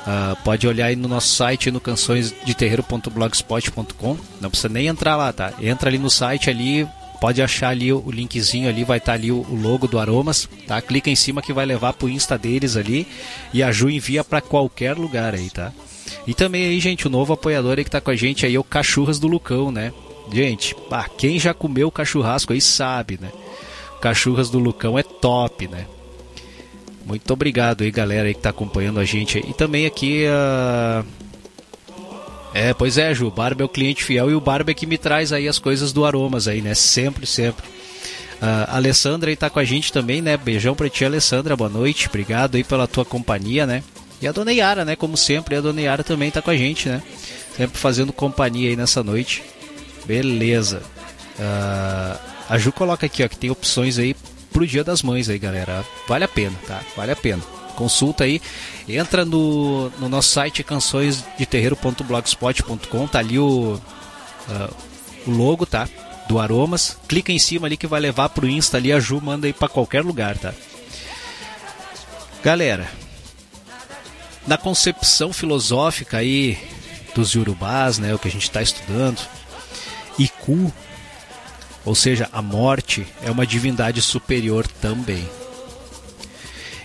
Uh, pode olhar aí no nosso site no cançõesdeterreiro.blogspot.com. Não precisa nem entrar lá, tá? Entra ali no site ali, pode achar ali o linkzinho ali, vai estar tá ali o, logo do Aromas, tá? Clica em cima que vai levar pro Insta deles ali e a Ju envia para qualquer lugar aí, tá? E também aí, gente, o novo apoiador aí que tá com a gente aí é o Cachurras do Lucão, né? Gente, pá, quem já comeu cachurrasco aí sabe, né? Cachurras do Lucão é top, né? Muito obrigado aí, galera aí que tá acompanhando a gente. E também aqui Uh... É, pois é, Ju, o Barba é o cliente fiel e o Barba é que me traz aí as coisas do aromas aí, né? Sempre, sempre. A Alessandra aí tá com a gente também, né? Beijão pra ti, Alessandra, boa noite. Obrigado aí pela tua companhia, né? E a Dona Yara, né? Como sempre, a Dona Yara também tá com a gente, né? Sempre fazendo companhia aí nessa noite. Beleza. Uh, a Ju coloca aqui, ó, que tem opções aí pro Dia das Mães aí, galera. Vale a pena, tá? Vale a pena. Consulta aí, entra no, no nosso site cançõesdeterreiro.blogspot.com, tá ali o, uh, o logo, tá? Do Aromas. Clica em cima ali que vai levar pro Insta ali, a Ju manda aí para qualquer lugar, tá? Galera, na concepção filosófica aí dos Yorubás, né, o que a gente está estudando, Iku ou seja, a morte é uma divindade superior também.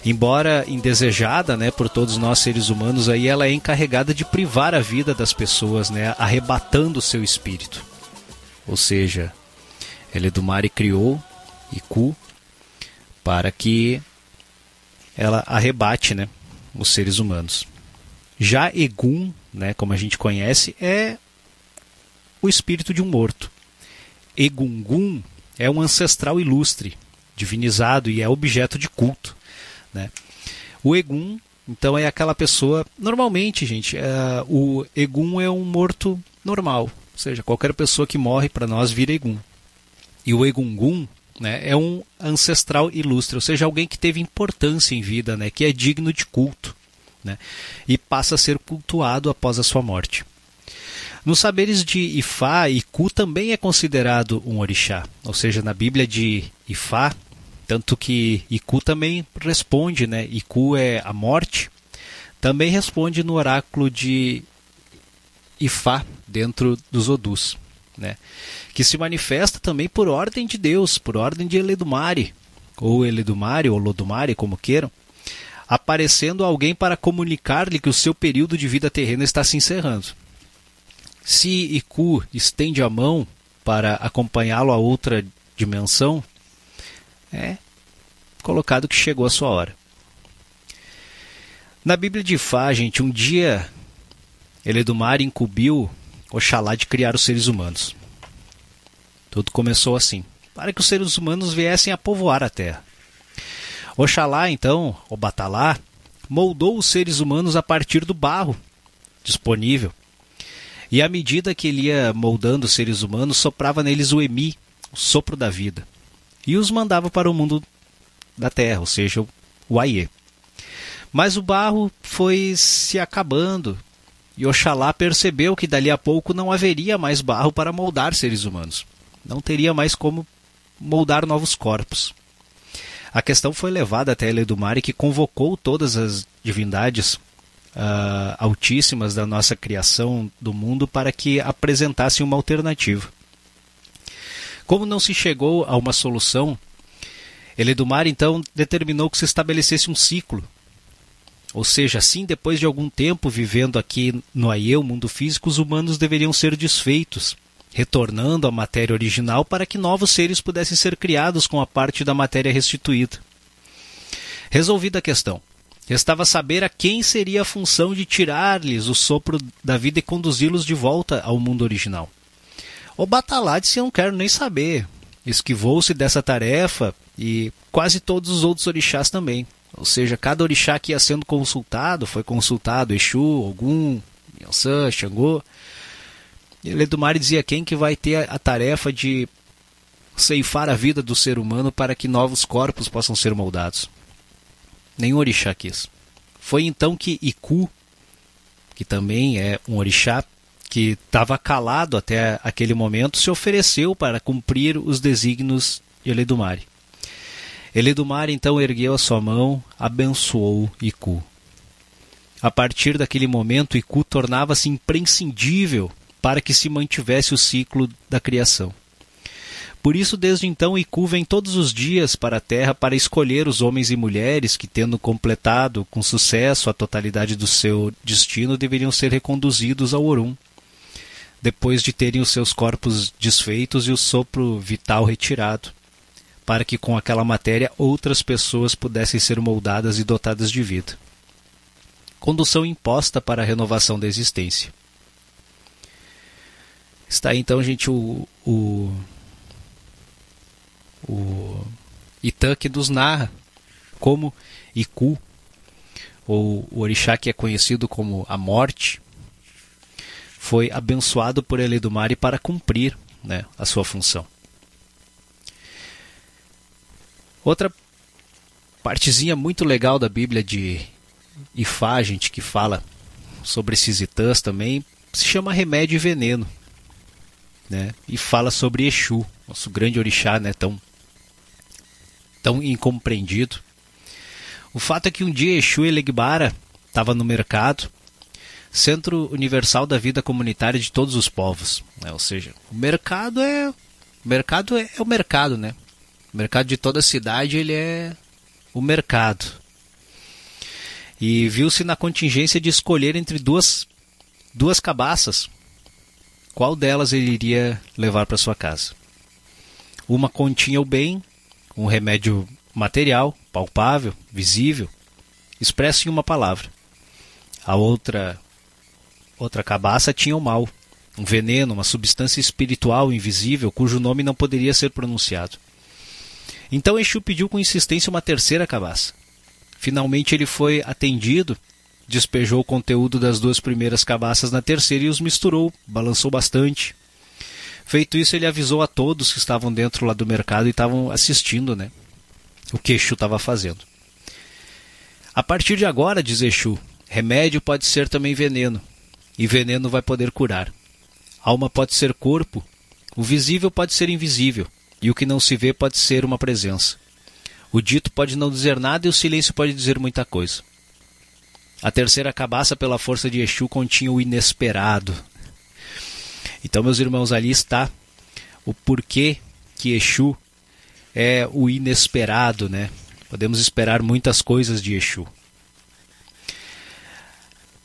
Embora indesejada, né, por todos nós seres humanos, aí ela é encarregada de privar a vida das pessoas, né, arrebatando o seu espírito. Ou seja, Eledumare criou Iku para que ela arrebate, né, os seres humanos. Já Egum, né, como a gente conhece, é o espírito de um morto. Egungun é um ancestral ilustre, divinizado e é objeto de culto. Né? O Egun, então, é aquela pessoa. Normalmente, gente, é, o Egun é um morto normal, ou seja, qualquer pessoa que morre para nós vira Egun. E o Egungun né, é um ancestral ilustre, ou seja, alguém que teve importância em vida, né, que é digno de culto. Né, e passa a ser cultuado após a sua morte. Nos saberes de Ifá, Iku também é considerado um orixá, ou seja, na Bíblia de Ifá, tanto que Iku também responde, né? Iku é a morte, também responde no oráculo de Ifá dentro dos Odus, né? Que se manifesta também por ordem de Deus, por ordem de Eledumare, ou Eledumare, ou Lodumare, como queiram, aparecendo alguém para comunicar-lhe que o seu período de vida terrena está se encerrando. Se Iku estende a mão para acompanhá-lo a outra dimensão, é colocado que chegou a sua hora. Na Bíblia de Fá, gente, um dia ele do mar incumbiu Oxalá de criar os seres humanos. Tudo começou assim, para que os seres humanos viessem a povoar a Terra. Oxalá, então, o Batalá, moldou os seres humanos a partir do barro disponível. E à medida que ele ia moldando os seres humanos, soprava neles o Emi, o sopro da vida, e os mandava para o mundo da Terra, ou seja, o Aie. Mas o barro foi se acabando, e Oxalá percebeu que dali a pouco não haveria mais barro para moldar seres humanos. Não teria mais como moldar novos corpos. A questão foi levada até Eledumare, que convocou todas as divindades uh, altíssimas da nossa criação do mundo para que apresentassem uma alternativa. Como não se chegou a uma solução, Eledumare então determinou que se estabelecesse um ciclo. Ou seja, assim, depois de algum tempo vivendo aqui no Aie, o mundo físico, os humanos deveriam ser desfeitos retornando à matéria original para que novos seres pudessem ser criados com a parte da matéria restituída. Resolvida a questão, restava saber a quem seria a função de tirar-lhes o sopro da vida e conduzi-los de volta ao mundo original. O Batalá disse: não quero nem saber. Esquivou-se dessa tarefa e quase todos os outros orixás também. Ou seja, cada orixá que ia sendo consultado, foi consultado Exu, Ogum, Yansan, Xangô, Ledumare dizia quem que vai ter a tarefa de ceifar a vida do ser humano para que novos corpos possam ser moldados. Nenhum orixá quis. Foi então que Iku, que também é um orixá que estava calado até aquele momento, se ofereceu para cumprir os desígnios de Eledumare. Eledumare então ergueu a sua mão, abençoou Iku. A partir daquele momento, Iku tornava-se imprescindível para que se mantivesse o ciclo da criação. Por isso, desde então, Iku vem todos os dias para a Terra para escolher os homens e mulheres que, tendo completado com sucesso a totalidade do seu destino, deveriam ser reconduzidos ao Orum, depois de terem os seus corpos desfeitos e o sopro vital retirado, para que com aquela matéria outras pessoas pudessem ser moldadas e dotadas de vida. Condução imposta para a renovação da existência. Está então, gente, o, o, o Itan que nos narra como Iku, ou o orixá que é conhecido como a morte, foi abençoado por Eledumare para cumprir né, a sua função. Outra partezinha muito legal da Bíblia de Ifá, gente, que fala sobre esses itãs também, se chama remédio e veneno né? E fala sobre Exu, nosso grande orixá, né? Tão, tão incompreendido. O fato é que um dia Exu Elegbara estava no mercado, centro universal da vida comunitária de todos os povos. Né? Ou seja, o mercado é o mercado é, é o mercado, né? O mercado de toda a cidade ele é o mercado. E viu-se na contingência de escolher entre duas duas cabaças qual delas ele iria levar para sua casa. Uma continha o bem, um remédio material, palpável, visível, expresso em uma palavra. A outra outra cabaça tinha o mal, um veneno, uma substância espiritual invisível cujo nome não poderia ser pronunciado. Então Exu pediu com insistência uma terceira cabaça. Finalmente ele foi atendido despejou o conteúdo das duas primeiras cabaças na terceira e os misturou, balançou bastante. Feito isso, ele avisou a todos que estavam dentro lá do mercado e estavam assistindo, né? O que Exu estava fazendo. A partir de agora, diz Exu, remédio pode ser também veneno, e veneno vai poder curar. Alma pode ser corpo, o visível pode ser invisível, e o que não se vê pode ser uma presença. O dito pode não dizer nada e o silêncio pode dizer muita coisa. A terceira cabaça, pela força de Exu, continha o inesperado. Então, meus irmãos, ali está o porquê que Exu é o inesperado, né? Podemos esperar muitas coisas de Exu.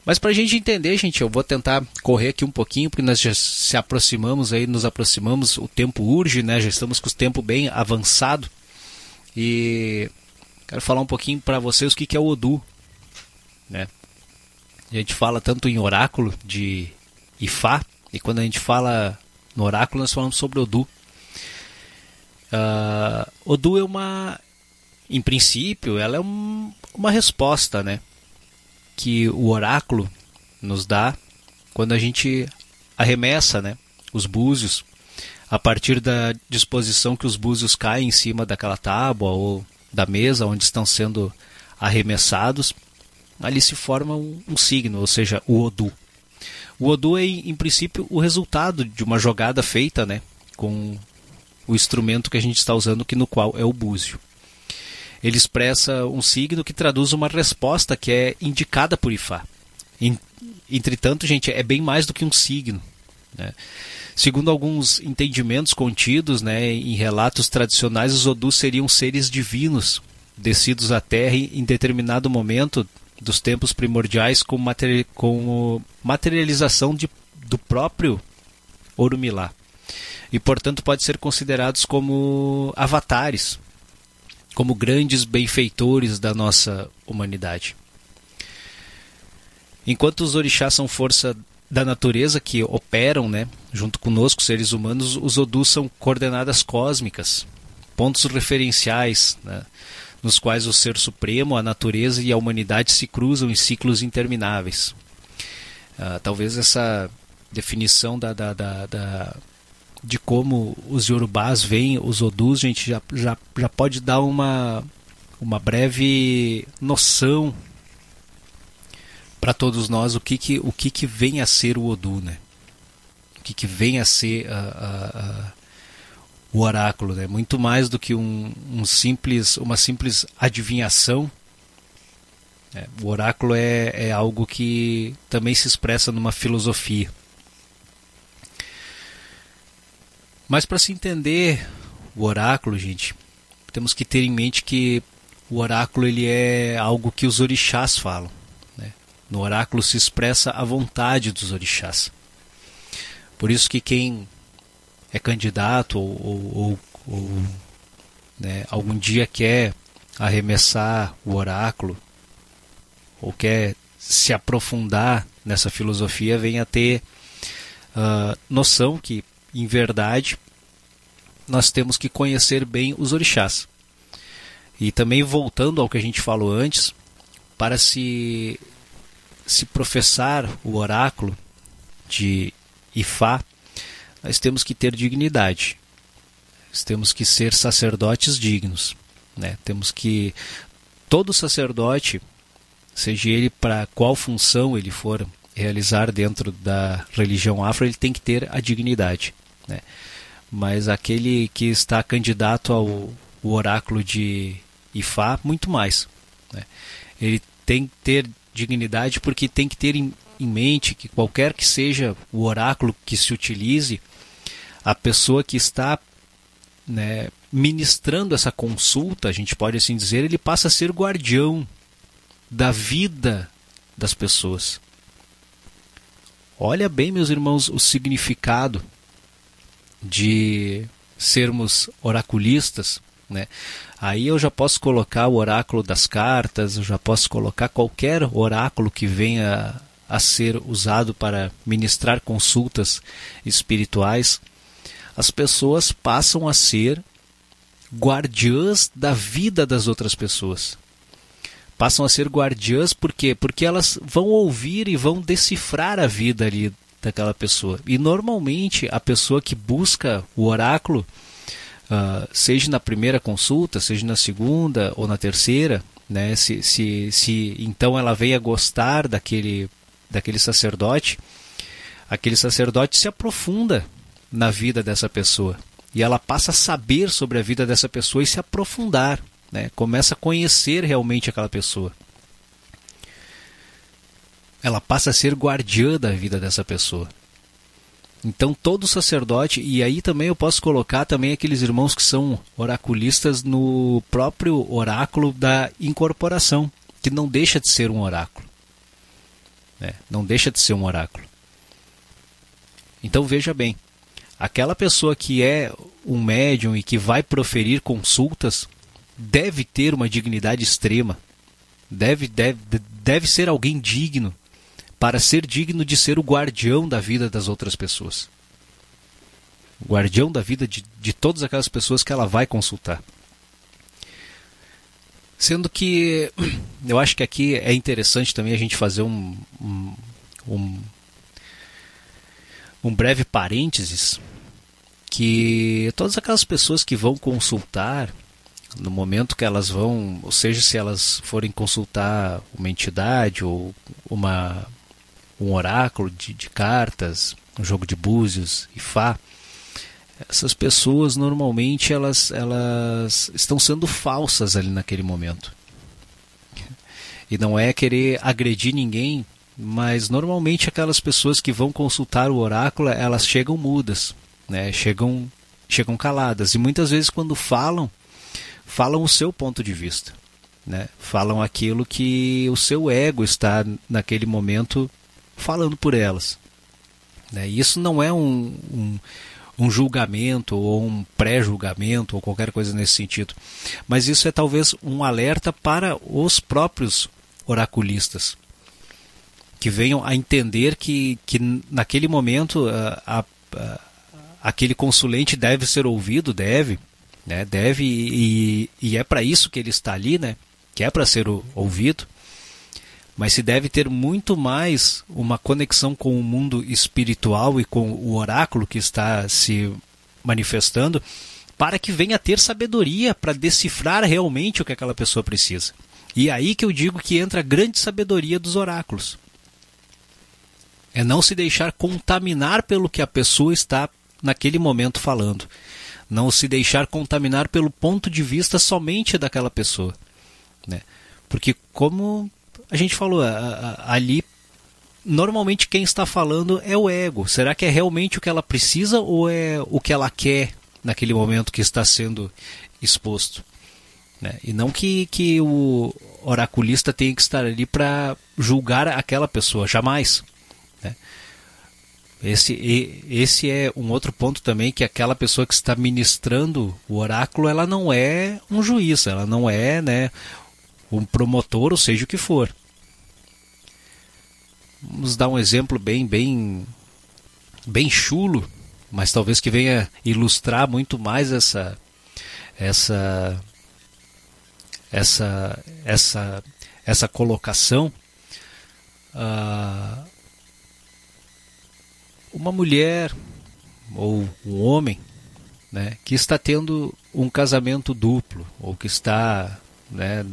Mas para a gente entender, gente, eu vou tentar correr aqui um pouquinho, porque nós já se aproximamos aí, nos aproximamos, o tempo urge, né? Já estamos com o tempo bem avançado. E quero falar um pouquinho para vocês o que é o Odu, né? A gente fala tanto em oráculo de Ifá, e quando a gente fala no oráculo, nós falamos sobre Odu. Uh, Odu é uma, em princípio, ela é um, uma resposta, né? Que o oráculo nos dá quando a gente arremessa, né? Os búzios a partir da disposição que os búzios caem em cima daquela tábua ou da mesa onde estão sendo arremessados, ali se forma um, um signo, ou seja, o Odu. O Odu é, em princípio, o resultado de uma jogada feita né, com o instrumento que a gente está usando, que no qual é o búzio. Ele expressa um signo que traduz uma resposta que é indicada por Ifá. Entretanto, gente, é bem mais do que um signo. Né? Segundo alguns entendimentos contidos né, em relatos tradicionais, os Odus seriam seres divinos descidos à Terra em determinado momento dos tempos primordiais com, materi materialização de, do próprio Orumilá. E, portanto, pode ser considerados como avatares, como grandes benfeitores da nossa humanidade. Enquanto os orixás são força da natureza que operam, né, junto conosco, seres humanos, os Odus são coordenadas cósmicas, pontos referenciais, né, nos quais o Ser Supremo, a natureza e a humanidade se cruzam em ciclos intermináveis. Uh, talvez essa definição da, da, da, da, de como os Yorubás veem os Odus, a gente já, já, já pode dar uma, uma breve noção para todos nós o que, que, o que, que vem a ser o Odu, né? O que, que vem a ser a, a, o oráculo, né? Muito mais do que um, um simples, uma simples adivinhação. É, o oráculo é, é algo que também se expressa numa filosofia. Mas para se entender o oráculo, gente, temos que ter em mente que o oráculo ele é algo que os orixás falam. No oráculo se expressa a vontade dos orixás. Por isso que quem é candidato ou, ou, ou, ou né, algum dia quer arremessar o oráculo ou quer se aprofundar nessa filosofia venha a ter uh, noção que, em verdade, nós temos que conhecer bem os orixás. E também voltando ao que a gente falou antes, para se se professar o oráculo de Ifá, nós temos que ter dignidade. Nós temos que ser sacerdotes dignos. Né? Temos que. Todo sacerdote, seja ele para qual função ele for realizar dentro da religião afro, ele tem que ter a dignidade. Né? Mas aquele que está candidato ao oráculo de Ifá, muito mais. Né? Ele tem que ter dignidade, porque tem que ter em, em mente que qualquer que seja o oráculo que se utilize, a pessoa que está né, ministrando essa consulta, a gente pode assim dizer, ele passa a ser guardião da vida das pessoas. Olha bem, meus irmãos, o significado de sermos oraculistas, né? Aí eu já posso colocar o oráculo das cartas, eu já posso colocar qualquer oráculo que venha a ser usado para ministrar consultas espirituais. As pessoas passam a ser guardiãs da vida das outras pessoas. Passam a ser guardiãs por quê? Porque elas vão ouvir e vão decifrar a vida ali daquela pessoa. E normalmente a pessoa que busca o oráculo uh, seja na primeira consulta, seja na segunda ou na terceira, né? Se, se, se então ela venha gostar daquele, daquele sacerdote, aquele sacerdote se aprofunda na vida dessa pessoa e ela passa a saber sobre a vida dessa pessoa e se aprofundar, né? Começa a conhecer realmente aquela pessoa. Ela passa a ser guardiã da vida dessa pessoa. Então todo sacerdote, e aí também eu posso colocar também aqueles irmãos que são oraculistas no próprio oráculo da incorporação, que não deixa de ser um oráculo. Né? Não deixa de ser um oráculo. Então veja bem, aquela pessoa que é um médium e que vai proferir consultas deve ter uma dignidade extrema, deve, deve, deve ser alguém digno para ser digno de ser o guardião da vida das outras pessoas. O guardião da vida de, de todas aquelas pessoas que ela vai consultar. Sendo que eu acho que aqui é interessante também a gente fazer um, um, um, um breve parênteses que todas aquelas pessoas que vão consultar no momento que elas vão, ou seja, se elas forem consultar uma entidade ou uma, um oráculo de, de cartas, um jogo de búzios e fá, essas pessoas normalmente elas, elas estão sendo falsas ali naquele momento. E não é querer agredir ninguém, mas normalmente aquelas pessoas que vão consultar o oráculo, elas chegam mudas, né? chegam, chegam caladas. E muitas vezes quando falam, falam o seu ponto de vista. Né? Falam aquilo que o seu ego está naquele momento falando por elas. Né? Isso não é um, um um julgamento ou um pré-julgamento ou qualquer coisa nesse sentido. Mas isso é talvez um alerta para os próprios oraculistas que venham a entender que, que naquele momento a, a, a, aquele consulente deve ser ouvido, deve, né, deve e, e é para isso que ele está ali, né, que é para ser ouvido mas se deve ter muito mais uma conexão com o mundo espiritual e com o oráculo que está se manifestando, para que venha ter sabedoria para decifrar realmente o que aquela pessoa precisa. E é aí que eu digo que entra a grande sabedoria dos oráculos. É não se deixar contaminar pelo que a pessoa está naquele momento falando. Não se deixar contaminar pelo ponto de vista somente daquela pessoa. Né? Porque, como a gente falou, a, a, ali normalmente quem está falando é o ego. Será que é realmente o que ela precisa ou é o que ela quer naquele momento que está sendo exposto? Né? E não que, que o oraculista tenha que estar ali para julgar aquela pessoa, jamais. Né? Esse, esse é um outro ponto também que aquela pessoa que está ministrando o oráculo, ela não é um juiz, ela não é né, um promotor, ou seja o que for. Vamos dar um exemplo bem, bem, bem chulo, mas talvez que venha ilustrar muito mais essa, essa, essa, essa, essa colocação. Uh, uma mulher ou um homem né, que está tendo um casamento duplo ou que está né,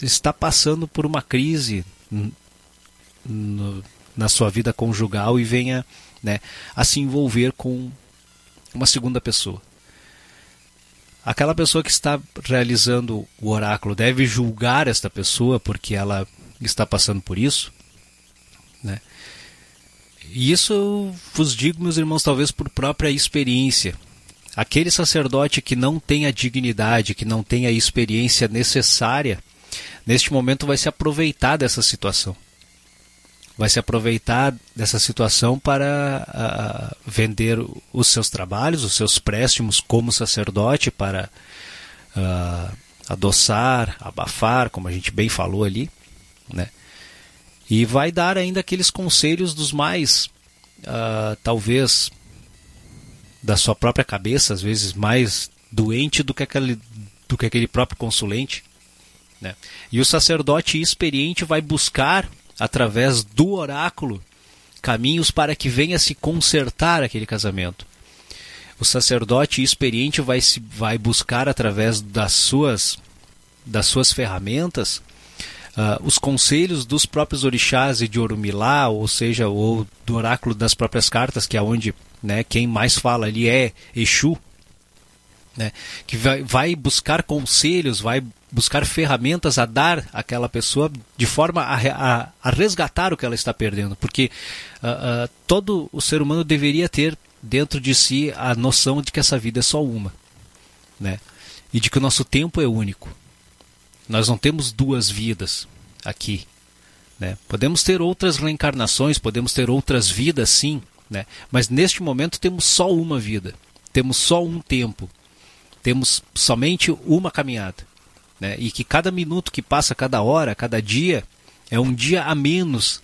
está passando por uma crise no, na sua vida conjugal e venha né, a se envolver com uma segunda pessoa. Aquela pessoa que está realizando o oráculo deve julgar esta pessoa porque ela está passando por isso, né? E isso eu vos digo, meus irmãos, talvez por própria experiência. Aquele sacerdote que não tem a dignidade, que não tem a experiência necessária neste momento vai se aproveitar dessa situação. Vai se aproveitar dessa situação para uh, vender os seus trabalhos, os seus préstimos como sacerdote para uh, adoçar, abafar, como a gente bem falou ali, né? E vai dar ainda aqueles conselhos dos mais, uh, talvez, da sua própria cabeça, às vezes mais doente do que aquele, do que aquele próprio consulente. Né? E o sacerdote experiente vai buscar, através do oráculo, caminhos para que venha se consertar aquele casamento. O sacerdote experiente vai, se, vai buscar, através das suas, das suas ferramentas, uh, os conselhos dos próprios orixás e de Orumilá, ou seja, ou do oráculo das próprias cartas, que é onde né, quem mais fala ali é Exu, né, que vai, vai buscar conselhos, vai buscar ferramentas a dar àquela pessoa de forma a, a, a resgatar o que ela está perdendo, porque uh, uh, todo o ser humano deveria ter dentro de si a noção de que essa vida é só uma, né, e de que o nosso tempo é único. Nós não temos duas vidas aqui, né? Podemos ter outras reencarnações, podemos ter outras vidas, sim, né? Mas neste momento temos só uma vida, temos só um tempo temos somente uma caminhada. Né? E que cada minuto que passa, cada hora, cada dia, É um dia a menos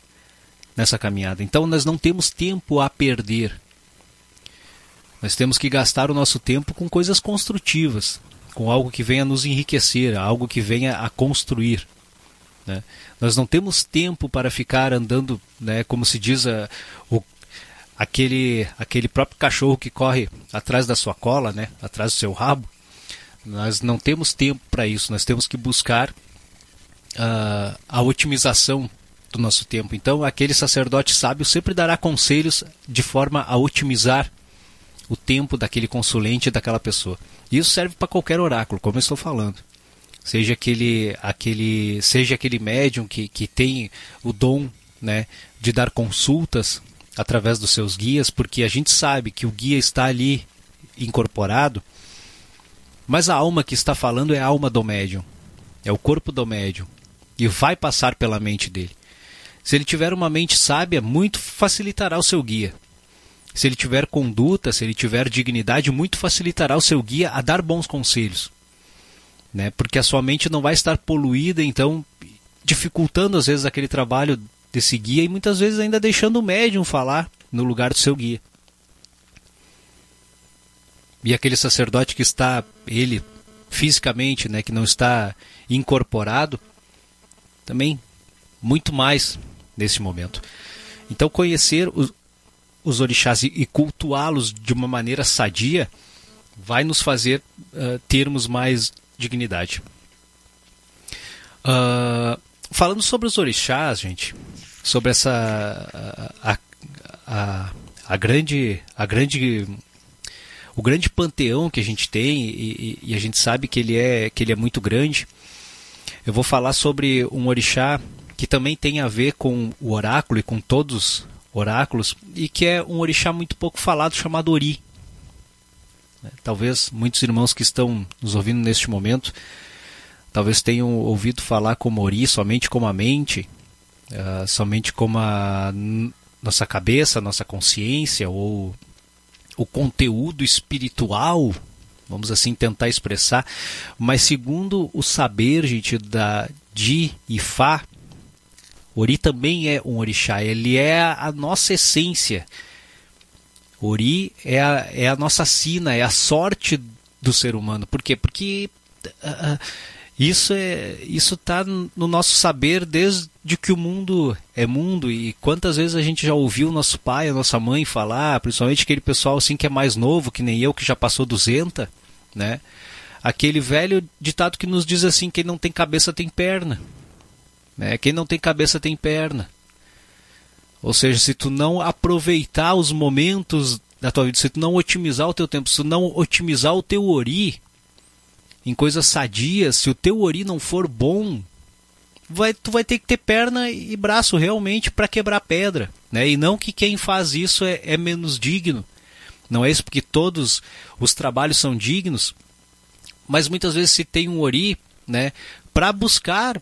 nessa caminhada. Então nós não temos tempo a perder. Nós temos que gastar o nosso tempo com coisas construtivas, com algo que venha nos enriquecer, algo que venha a construir. Né? Nós não temos tempo para ficar andando, né, como se diz, a, o, aquele, aquele próprio cachorro que corre atrás da sua cola, né, atrás do seu rabo. Nós não temos tempo para isso, nós temos que buscar uh, a otimização do nosso tempo. Então, aquele sacerdote sábio sempre dará conselhos de forma a otimizar o tempo daquele consulente, daquela pessoa. Isso serve para qualquer oráculo, como eu estou falando. Seja aquele, aquele, seja aquele médium que, que tem o dom né, de dar consultas através dos seus guias, porque a gente sabe que o guia está ali incorporado, mas a alma que está falando é a alma do médium, é o corpo do médium, e vai passar pela mente dele. Se ele tiver uma mente sábia, muito facilitará o seu guia. Se ele tiver conduta, se ele tiver dignidade, muito facilitará o seu guia a dar bons conselhos. Né? Porque a sua mente não vai estar poluída, então dificultando às vezes aquele trabalho desse guia e muitas vezes ainda deixando o médium falar no lugar do seu guia. E aquele sacerdote que está, ele fisicamente, né, que não está incorporado, também muito mais nesse momento. Então conhecer os, os orixás e, e cultuá-los de uma maneira sadia vai nos fazer uh, termos mais dignidade. Uh, falando sobre os orixás, gente, sobre essa a, a, a, grande a grande o grande panteão que a gente tem e, e, a gente sabe que ele é que ele é muito grande. Eu vou falar sobre um orixá que também tem a ver com o oráculo e com todos oráculos e que é um orixá muito pouco falado chamado Ori. Talvez muitos irmãos que estão nos ouvindo neste momento talvez tenham ouvido falar como Ori somente como a mente, uh, somente como a nossa cabeça, nossa consciência ou o conteúdo espiritual, vamos assim tentar expressar, mas segundo o saber, gente, da de e Fá, Ori também é um orixá, ele é a nossa essência. Ori é a, é a nossa sina, é a sorte do ser humano. Por quê? Porque uh, isso é isso está no nosso saber desde que o mundo é mundo e quantas vezes a gente já ouviu nosso pai, a nossa mãe falar, principalmente aquele pessoal assim que é mais novo, que nem eu que já passou 200, né? Aquele velho ditado que nos diz assim: quem não tem cabeça tem perna. Né? Quem não tem cabeça tem perna. Ou seja, se tu não aproveitar os momentos da tua vida, se tu não otimizar o teu tempo, se tu não otimizar o teu ori em coisas sadias, se o teu ori não for bom, vai, tu vai ter que ter perna e braço realmente para quebrar pedra. Né? E não que quem faz isso é, é menos digno. Não é isso porque todos os trabalhos são dignos, mas muitas vezes se tem um ori né, para buscar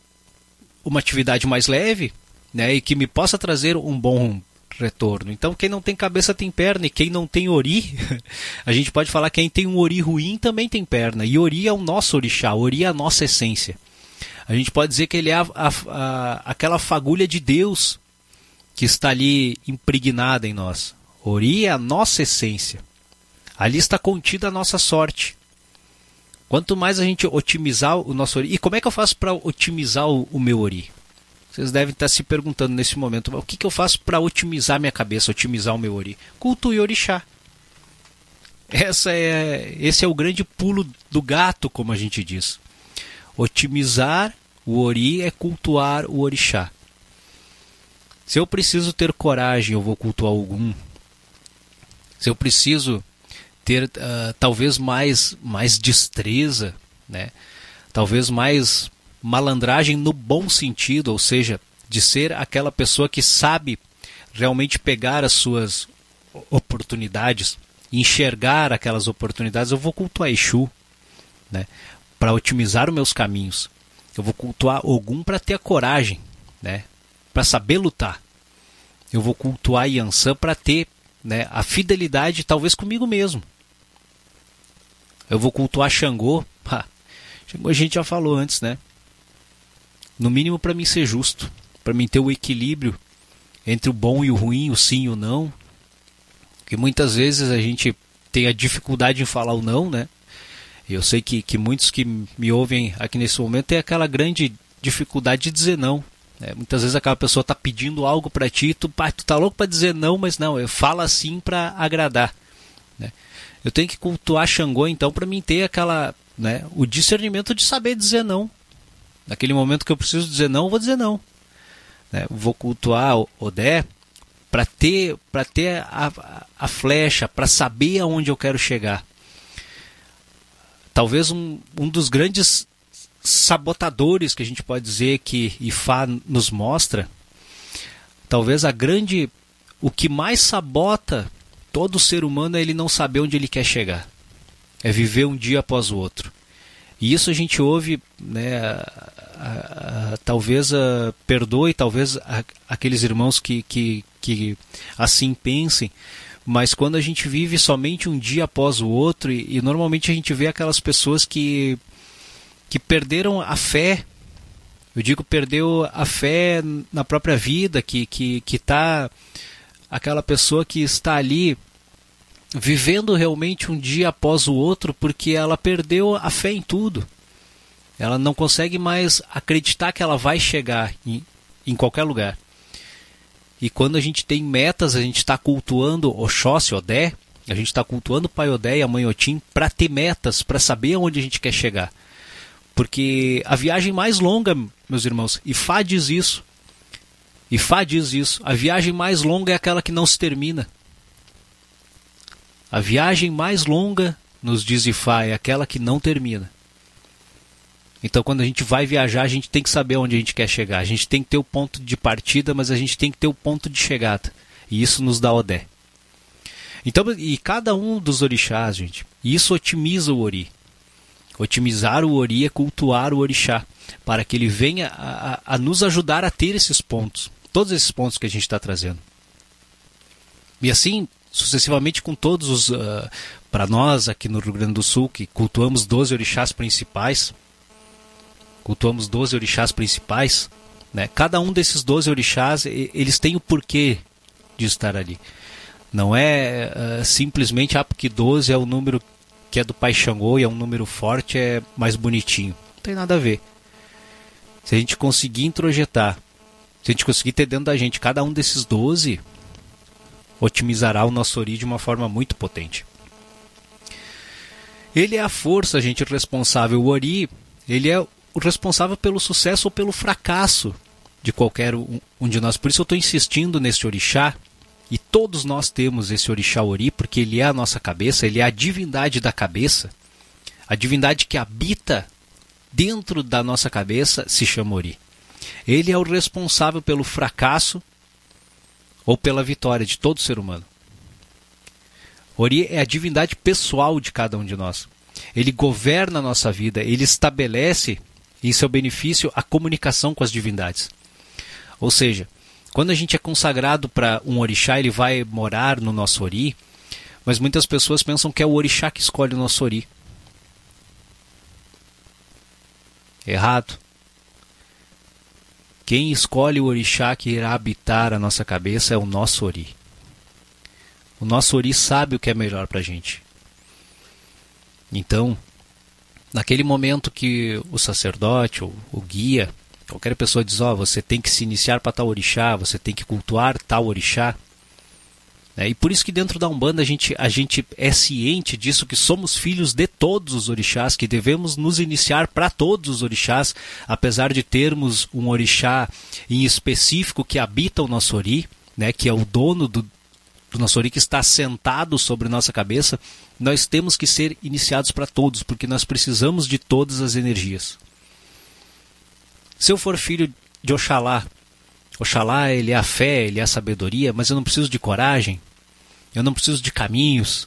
uma atividade mais leve né, e que me possa trazer um bom retorno. Então, quem não tem cabeça tem perna, e quem não tem ori, a gente pode falar que quem tem um ori ruim também tem perna. E ori é o nosso orixá, ori é a nossa essência. A gente pode dizer que ele é a, a, a, aquela fagulha de Deus que está ali impregnada em nós. Ori é a nossa essência. Ali está contida a nossa sorte. Quanto mais a gente otimizar o nosso ori. E como é que eu faço para otimizar o, o, meu ori? Vocês devem estar se perguntando nesse momento: o que, que eu faço para otimizar minha cabeça, otimizar o meu ori? Cultue orixá. Essa é, esse é o grande pulo do gato, como a gente diz. Otimizar o ori é cultuar o orixá. Se eu preciso ter coragem, eu vou cultuar algum. Se eu preciso ter uh, talvez mais, mais destreza, né? talvez mais malandragem no bom sentido, ou seja, de ser aquela pessoa que sabe realmente pegar as suas oportunidades, enxergar aquelas oportunidades. Eu vou cultuar Exu né? para otimizar os meus caminhos. Eu vou cultuar Ogum para ter a coragem, né? para saber lutar. Eu vou cultuar Yansan para ter né, a fidelidade, talvez comigo mesmo. Eu vou cultuar Xangô. Ha, Xangô a gente já falou antes, né? No mínimo para mim ser justo. para mim ter o equilíbrio entre o bom e o ruim, o sim e o não. Que muitas vezes a gente tem a dificuldade em falar o não, né? Eu sei que, que muitos que me ouvem aqui nesse momento têm aquela grande dificuldade de dizer não. Né? Muitas vezes aquela pessoa está pedindo algo para ti, tu, pá, tu tá louco para dizer não, mas não, eu falo assim para agradar. Né? Eu tenho que cultuar Xangô, então, para mim ter aquela, né, o discernimento de saber dizer não. Naquele momento que eu preciso dizer não, eu vou dizer não. Né? Vou cultuar Odé para ter, pra ter a, a flecha, para saber aonde eu quero chegar. Talvez um, um dos grandes sabotadores que a gente pode dizer que Ifá nos mostra, talvez a grande. O que mais sabota todo ser humano é ele não saber onde ele quer chegar. É viver um dia após o outro. E isso a gente ouve, né, a, a, a, talvez perdoe, talvez aqueles irmãos que, que, que assim pensem, mas quando a gente vive somente um dia após o outro, e, e normalmente a gente vê aquelas pessoas que, que perderam a fé, eu digo perdeu a fé na própria vida, que que, que tá aquela pessoa que está ali vivendo realmente um dia após o outro porque ela perdeu a fé em tudo. Ela não consegue mais acreditar que ela vai chegar em, em qualquer lugar. E quando a gente tem metas, a gente está cultuando Oxóssi, Odé, a gente está cultuando o Pai Odé e a Mãe Otim para ter metas, para saber aonde a gente quer chegar. Porque a viagem mais longa, meus irmãos, e Fá diz isso, e Fá diz isso, a viagem mais longa é aquela que não se termina. A viagem mais longa, nos diz Ifá, é aquela que não termina. Então, quando a gente vai viajar, a gente tem que saber onde a gente quer chegar. A gente tem que ter o ponto de partida, mas a gente tem que ter o ponto de chegada. E isso nos dá Odé. Então, e cada um dos orixás, gente, isso otimiza o ori. Otimizar o ori é cultuar o orixá, para que ele venha a, a, a nos ajudar a ter esses pontos. Todos esses pontos que a gente está trazendo. E assim, sucessivamente com todos os. Uh, para nós aqui no Rio Grande do Sul, que cultuamos 12 orixás principais, cultuamos 12 orixás principais, né? cada um desses 12 orixás, eles têm o porquê de estar ali. Não é uh, simplesmente, ah, porque 12 é o número que é do Pai Xangô e é um número forte, é mais bonitinho. Não tem nada a ver. Se a gente conseguir introjetar, se a gente conseguir ter dentro da gente cada um desses 12, otimizará o nosso Ori de uma forma muito potente. Ele é a força, gente, responsável. O Ori, ele é o responsável pelo sucesso ou pelo fracasso de qualquer um de nós. Por isso eu estou insistindo nesse orixá, e todos nós temos esse orixá Ori, porque ele é a nossa cabeça, ele é a divindade da cabeça. A divindade que habita dentro da nossa cabeça se chama Ori. Ele é o responsável pelo fracasso ou pela vitória de todo ser humano. Ori é a divindade pessoal de cada um de nós. Ele governa a nossa vida, ele estabelece em seu benefício a comunicação com as divindades. Ou seja, quando a gente é consagrado para um orixá, ele vai morar no nosso ori, mas muitas pessoas pensam que é o orixá que escolhe o nosso ori. Errado. Quem escolhe o orixá que irá habitar a nossa cabeça é o nosso ori. O nosso ori sabe o que é melhor para a gente. Então, naquele momento que o sacerdote ou o guia, qualquer pessoa diz: Ó, oh, você tem que se iniciar para tal orixá, você tem que cultuar tal orixá. É, e por isso que dentro da Umbanda a gente, a gente é ciente disso, que somos filhos de todos os orixás, que devemos nos iniciar para todos os orixás, apesar de termos um orixá em específico que habita o nosso ori, né, que é o dono do, do nosso ori, que está sentado sobre nossa cabeça, nós temos que ser iniciados para todos, porque nós precisamos de todas as energias. Se eu for filho de Oxalá, Oxalá, ele é a fé, ele é a sabedoria, mas eu não preciso de coragem, eu não preciso de caminhos,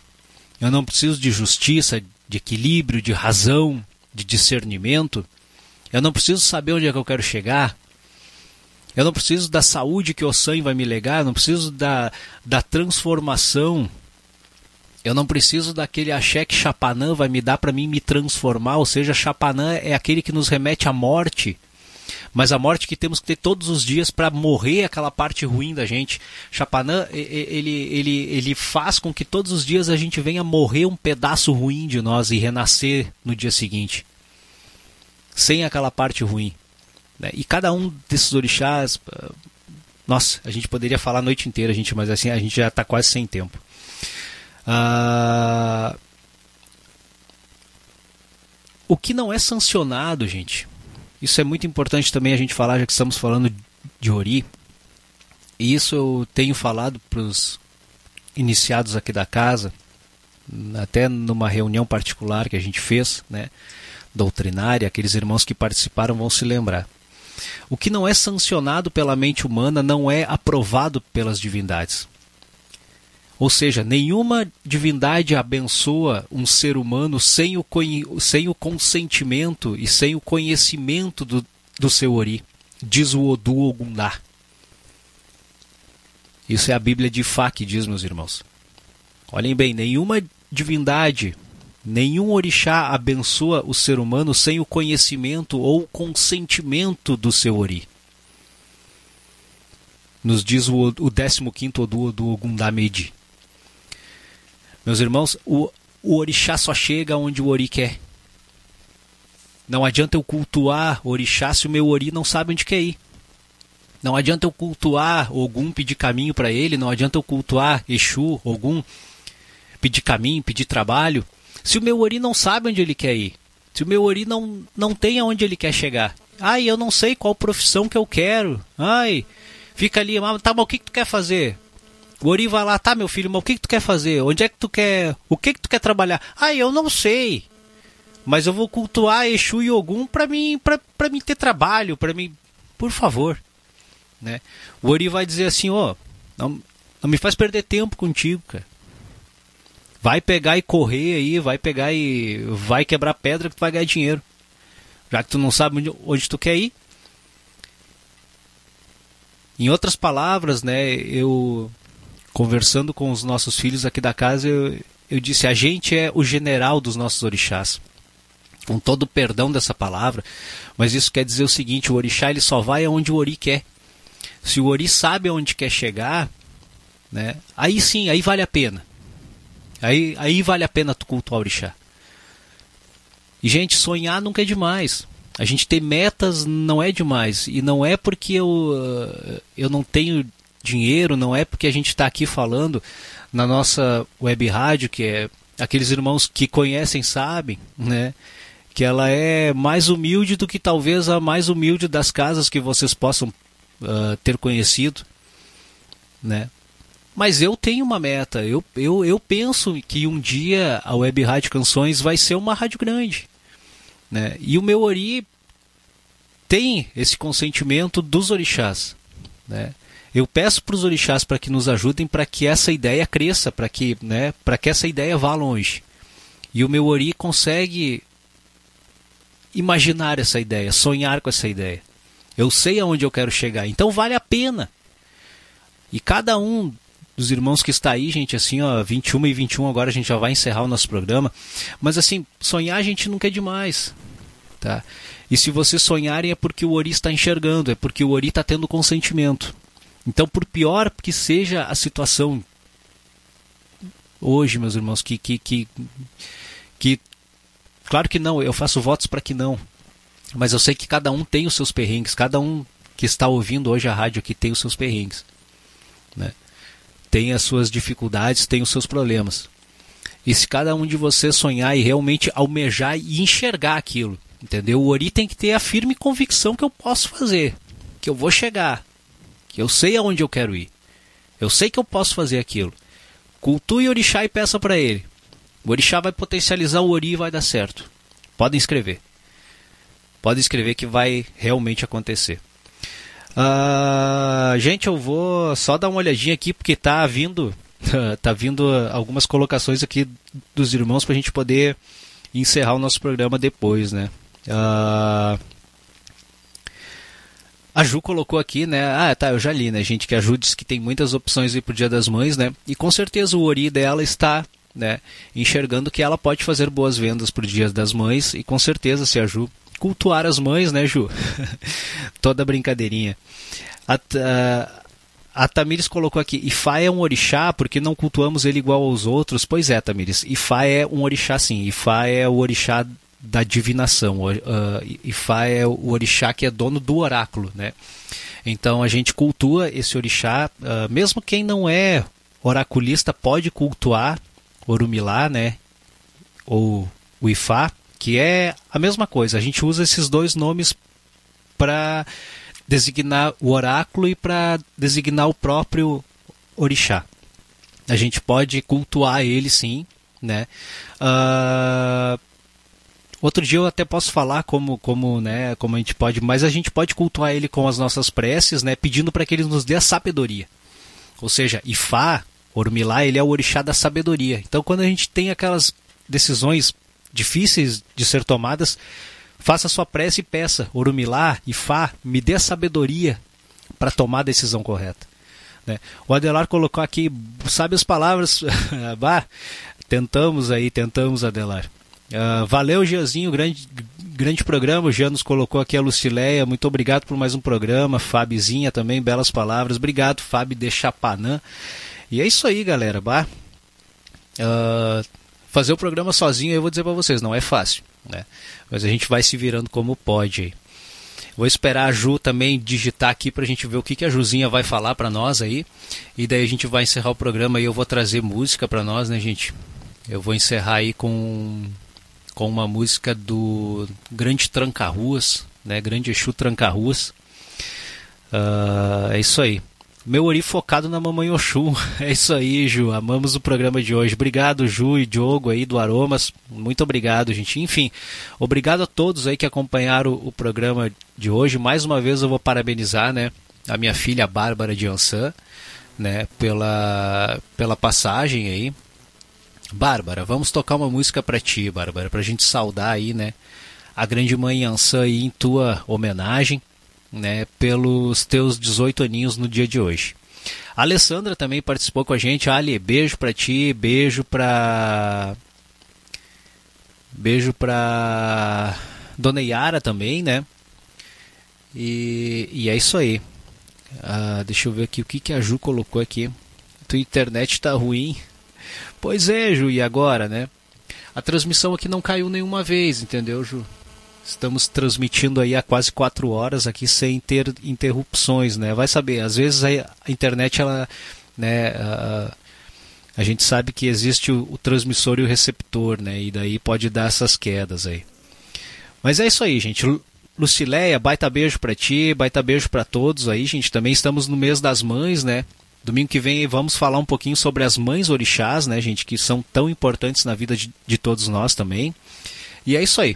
eu não preciso de justiça, de equilíbrio, de razão, de discernimento. Eu não preciso saber onde é que eu quero chegar. Eu não preciso da saúde que o sangue vai me legar, eu não preciso da, da transformação. Eu não preciso daquele axé que Chapanã vai me dar para mim me transformar, ou seja, Chapanã é aquele que nos remete à morte mas a morte que temos que ter todos os dias para morrer aquela parte ruim da gente. Chapanã, ele, ele, ele faz com que todos os dias a gente venha morrer um pedaço ruim de nós e renascer no dia seguinte, sem aquela parte ruim. Né? E cada um desses orixás, ah, nossa, a gente poderia falar a noite inteira, gente, mas assim a gente já está quase sem tempo. Ah, o que não é sancionado, gente, isso é muito importante também a gente falar, já que estamos falando de Ori. E isso eu tenho falado para os iniciados aqui da casa, até numa reunião particular que a gente fez, né, doutrinária, aqueles irmãos que participaram vão se lembrar. O que não é sancionado pela mente humana não é aprovado pelas divindades. Ou seja, nenhuma divindade abençoa um ser humano sem o, sem o consentimento e sem o conhecimento do, do seu Ori, diz o Odu Ogundá. Isso é a Bíblia de Fá que diz, meus irmãos. Olhem bem, nenhuma divindade, nenhum orixá abençoa o ser humano sem o conhecimento ou consentimento do seu Ori. Nos diz o, o 15 Odu do Ogundá Medi. Meus irmãos, o, o orixá só chega onde o ori quer. Não adianta eu cultuar orixá se o meu ori não sabe onde quer ir. Não adianta eu cultuar Ogum, pedir caminho para ele. Não adianta eu cultuar Exu, Ogum, pedir caminho, pedir trabalho. Se o meu ori não sabe onde ele quer ir. Se o meu ori não, não tem aonde ele quer chegar. Ai, eu não sei qual profissão que eu quero. Ai, fica ali, tá, mas o que, que tu quer fazer? O Ori vai lá, tá, meu filho, mas o que, que tu quer fazer? Onde é que tu quer. O que que tu quer trabalhar? Ah, eu não sei. Mas eu vou cultuar Exu e Ogum pra mim, pra, pra mim ter trabalho, pra mim. Por favor. Né? O Ori vai dizer assim, ó, oh, não, não me faz perder tempo contigo, cara. Vai pegar e correr aí, vai pegar e vai quebrar pedra que tu vai ganhar dinheiro. Já que tu não sabe onde, onde tu quer ir. Em outras palavras, né, eu conversando com os nossos filhos aqui da casa, eu, eu disse: a gente é o general dos nossos orixás. Com todo o perdão dessa palavra, mas isso quer dizer o seguinte: o orixá ele só vai aonde o ori quer. Se o ori sabe aonde quer chegar, né, aí sim, aí vale a pena. Aí, aí vale a pena tu cultuar o orixá. E, gente, sonhar nunca é demais. A gente ter metas não é demais. E não é porque eu, eu não tenho dinheiro, não é porque a gente está aqui falando na nossa web rádio, que é aqueles irmãos que conhecem sabem, né? Que ela é mais humilde do que talvez a mais humilde das casas que vocês possam uh, ter conhecido, né? Mas eu tenho uma meta. Eu, eu, eu penso que um dia a Web Rádio Canções vai ser uma rádio grande. Né? E o meu Ori tem esse consentimento dos orixás. Né? Eu peço para os orixás para que nos ajudem para que essa ideia cresça, para que, né, para que essa ideia vá longe. E o meu ori consegue imaginar essa ideia, sonhar com essa ideia. Eu sei aonde eu quero chegar, então vale a pena. E cada um dos irmãos que está aí, gente, assim, ó, 21 e 21 agora a gente já vai encerrar o nosso programa. Mas assim, sonhar a gente nunca é demais, tá? E se vocês sonharem é porque o Ori está enxergando, é porque o Ori está tendo consentimento. Então, por pior que seja a situação hoje, meus irmãos, que, que, que, que claro que não, eu faço votos para que não, mas eu sei que cada um tem os seus perrengues, cada um que está ouvindo hoje a rádio aqui tem os seus perrengues, né? tem as suas dificuldades, tem os seus problemas. E se cada um de vocês sonhar e realmente almejar e enxergar aquilo, entendeu? O Ori tem que ter a firme convicção que eu posso fazer, que eu vou chegar, eu sei aonde eu quero ir. Eu sei que eu posso fazer aquilo. Cultue o orixá e peça para ele. O orixá vai potencializar o ori e vai dar certo. Podem escrever. Podem escrever que vai realmente acontecer. Uh, gente, eu vou só dar uma olhadinha aqui porque tá vindo tá vindo algumas colocações aqui dos irmãos para a gente poder encerrar o nosso programa depois, né? Uh, a Ju colocou aqui, né? Ah, tá, eu já li, né, gente? Que a Ju diz que tem muitas opções aí pro Dia das Mães, né? E com certeza o Ori dela está, né? Enxergando que ela pode fazer boas vendas pro Dia das Mães. E com certeza, se a Ju cultuar as mães, né, Ju? Toda brincadeirinha. A, a, a Tamires colocou aqui, Ifá é um orixá porque não cultuamos ele igual aos outros. Pois é, Tamires, Ifá é um orixá sim. Ifá é o orixá da divinação. Uh, Ifá é o orixá que é dono do oráculo, né? Então a gente cultua esse orixá, uh, mesmo quem não é oraculista pode cultuar Orumilá, né? Ou o Ifá, que é a mesma coisa. A gente usa esses dois nomes para designar o oráculo e para designar o próprio orixá. A gente pode cultuar ele sim, né? Uh, outro dia eu até posso falar como, como, né, como a gente pode, mas a gente pode cultuar ele com as nossas preces, né, pedindo para que ele nos dê a sabedoria. Ou seja, Ifá, Ormilá, ele é o orixá da sabedoria. Então quando a gente tem aquelas decisões difíceis de ser tomadas, faça sua prece e peça, Orumilá, Ifá, me dê a sabedoria para tomar a decisão correta. Né? O Adelar colocou aqui, sabe as palavras, bah, tentamos aí, tentamos, Adelar. Uh, valeu, Gianzinho, grande, grande programa. O Jean nos colocou aqui a Lucileia. Muito obrigado por mais um programa. Fabizinha também, belas palavras. Obrigado, Fábio de Chapanã. E é isso aí, galera. Bah. Uh, fazer o programa sozinho, eu vou dizer para vocês, não é fácil, né? Mas a gente vai se virando como pode. Vou esperar a Ju também digitar aqui para a gente ver o que, que a Juzinha vai falar para nós aí. E daí a gente vai encerrar o programa e eu vou trazer música para nós, né, gente? Eu vou encerrar aí com, com uma música do Grande Tranca-Ruas, né? Grande Exu Tranca-Ruas. Uh, é isso aí. Meu ori focado na Mamãe Oxum. É isso aí, Ju. Amamos o programa de hoje. Obrigado, Ju e Diogo aí do Aromas. Muito obrigado, gente. Enfim, obrigado a todos aí que acompanharam o programa de hoje. Mais uma vez eu vou parabenizar, né, a minha filha Bárbara de Ansan, né, pela pela passagem aí. Bárbara, vamos tocar uma música para ti, Bárbara, pra gente saudar aí, né, a grande mãe Ansan aí em tua homenagem né, pelos teus 18 aninhos no dia de hoje. A Alessandra também participou com a gente. Ali, beijo para ti, beijo para beijo para Dona Yara também, né? E, e é isso aí. Ah, deixa eu ver aqui o que, que a Ju colocou aqui. Tua internet tá ruim. Pois é, Ju, e agora, né? A transmissão aqui não caiu nenhuma vez, entendeu, Ju? Estamos transmitindo aí há quase quatro horas aqui sem ter interrupções, né? Vai saber, às vezes a internet ela, né? A, a gente sabe que existe o, o, transmissor e o receptor, né? E daí pode dar essas quedas aí. Mas é isso aí, gente. Lucileia, baita beijo para ti, baita beijo para todos aí, gente. Também estamos no mês das mães, né? Domingo que vem vamos falar um pouquinho sobre as mães orixás, né, gente, que são tão importantes na vida de, de todos nós também. E é isso aí.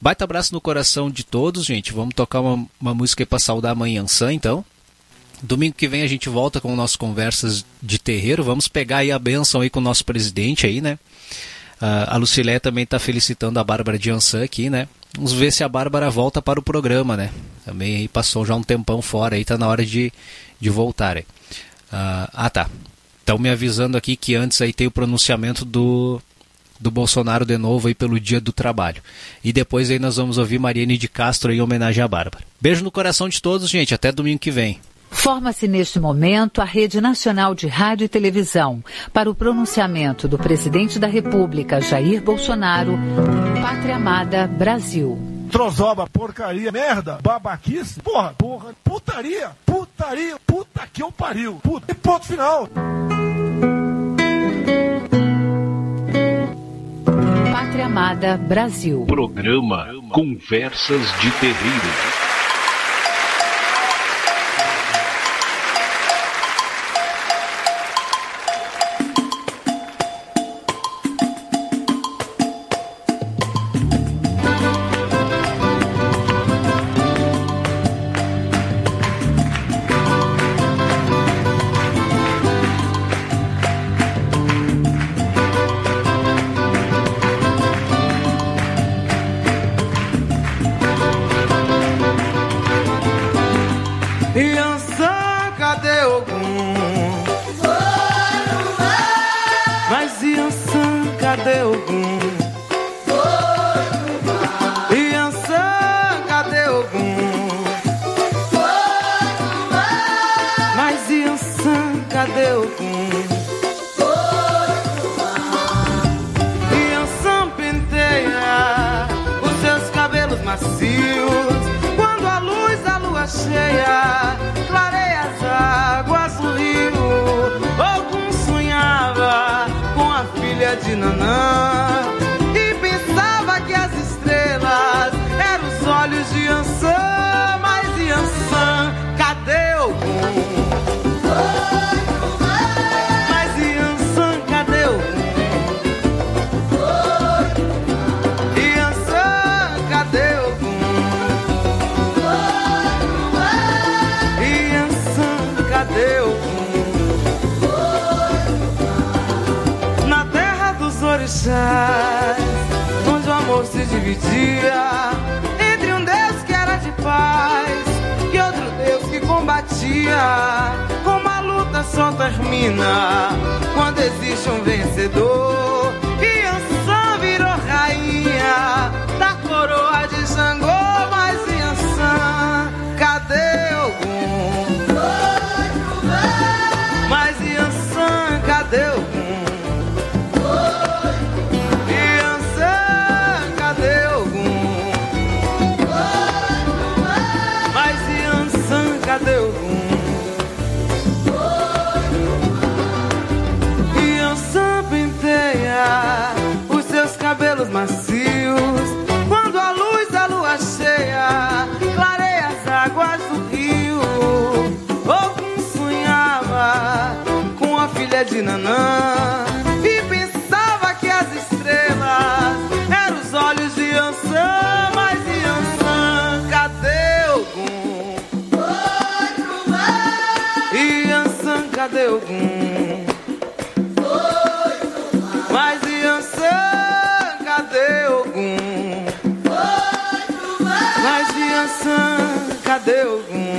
Baita abraço no coração de todos, gente. Vamos tocar uma, uma música pra saudar a mãe Ansan, então. Domingo que vem a gente volta com nossas conversas de terreiro. Vamos pegar aí a benção aí com o nosso presidente aí, né? Uh, a Lucilé também está felicitando a Bárbara de Ansan aqui, né? Vamos ver se a Bárbara volta para o programa, né? Também aí passou já um tempão fora aí, tá na hora de, de voltar aí. Uh, ah, tá. Estão me avisando aqui que antes aí tem o pronunciamento do do Bolsonaro de novo aí pelo Dia do Trabalho. E depois aí nós vamos ouvir Mariane de Castro em homenagem à Bárbara. Beijo no coração de todos, gente. Até domingo que vem. Forma-se neste momento a Rede Nacional de Rádio e Televisão para o pronunciamento do presidente da República, Jair Bolsonaro, Pátria Amada Brasil. Trozoba, porcaria, merda, babaquice, porra, porra, putaria, putaria, puta que eu pariu, puta, e ponto final. Pátria Amada Brasil. Programa Conversas de Terreiro. E pensava que as estrelas eram os olhos de Ansan, mas de Ansan, cadê algum? Foi pro. E Ansan, cadê algum? Foi pro. Mas de Ansan, cadê algum? Foi pro. Mas de Ansan, cadê algum?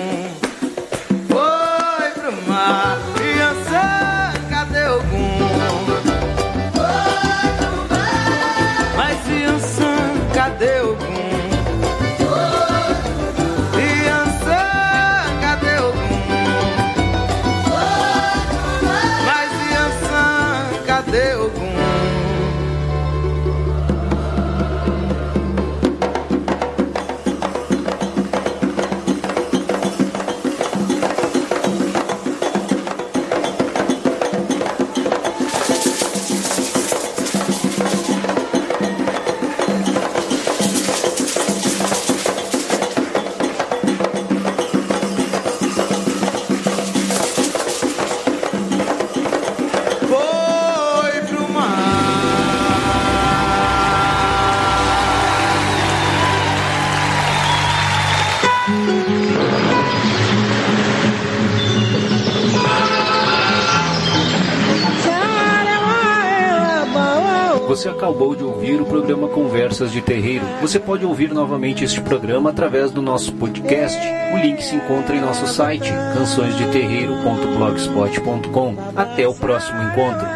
De Terreiro, você pode ouvir novamente este programa através do nosso podcast. O link se encontra em nosso site, cançõesdeterreiro.blogspot.com. Até o próximo encontro.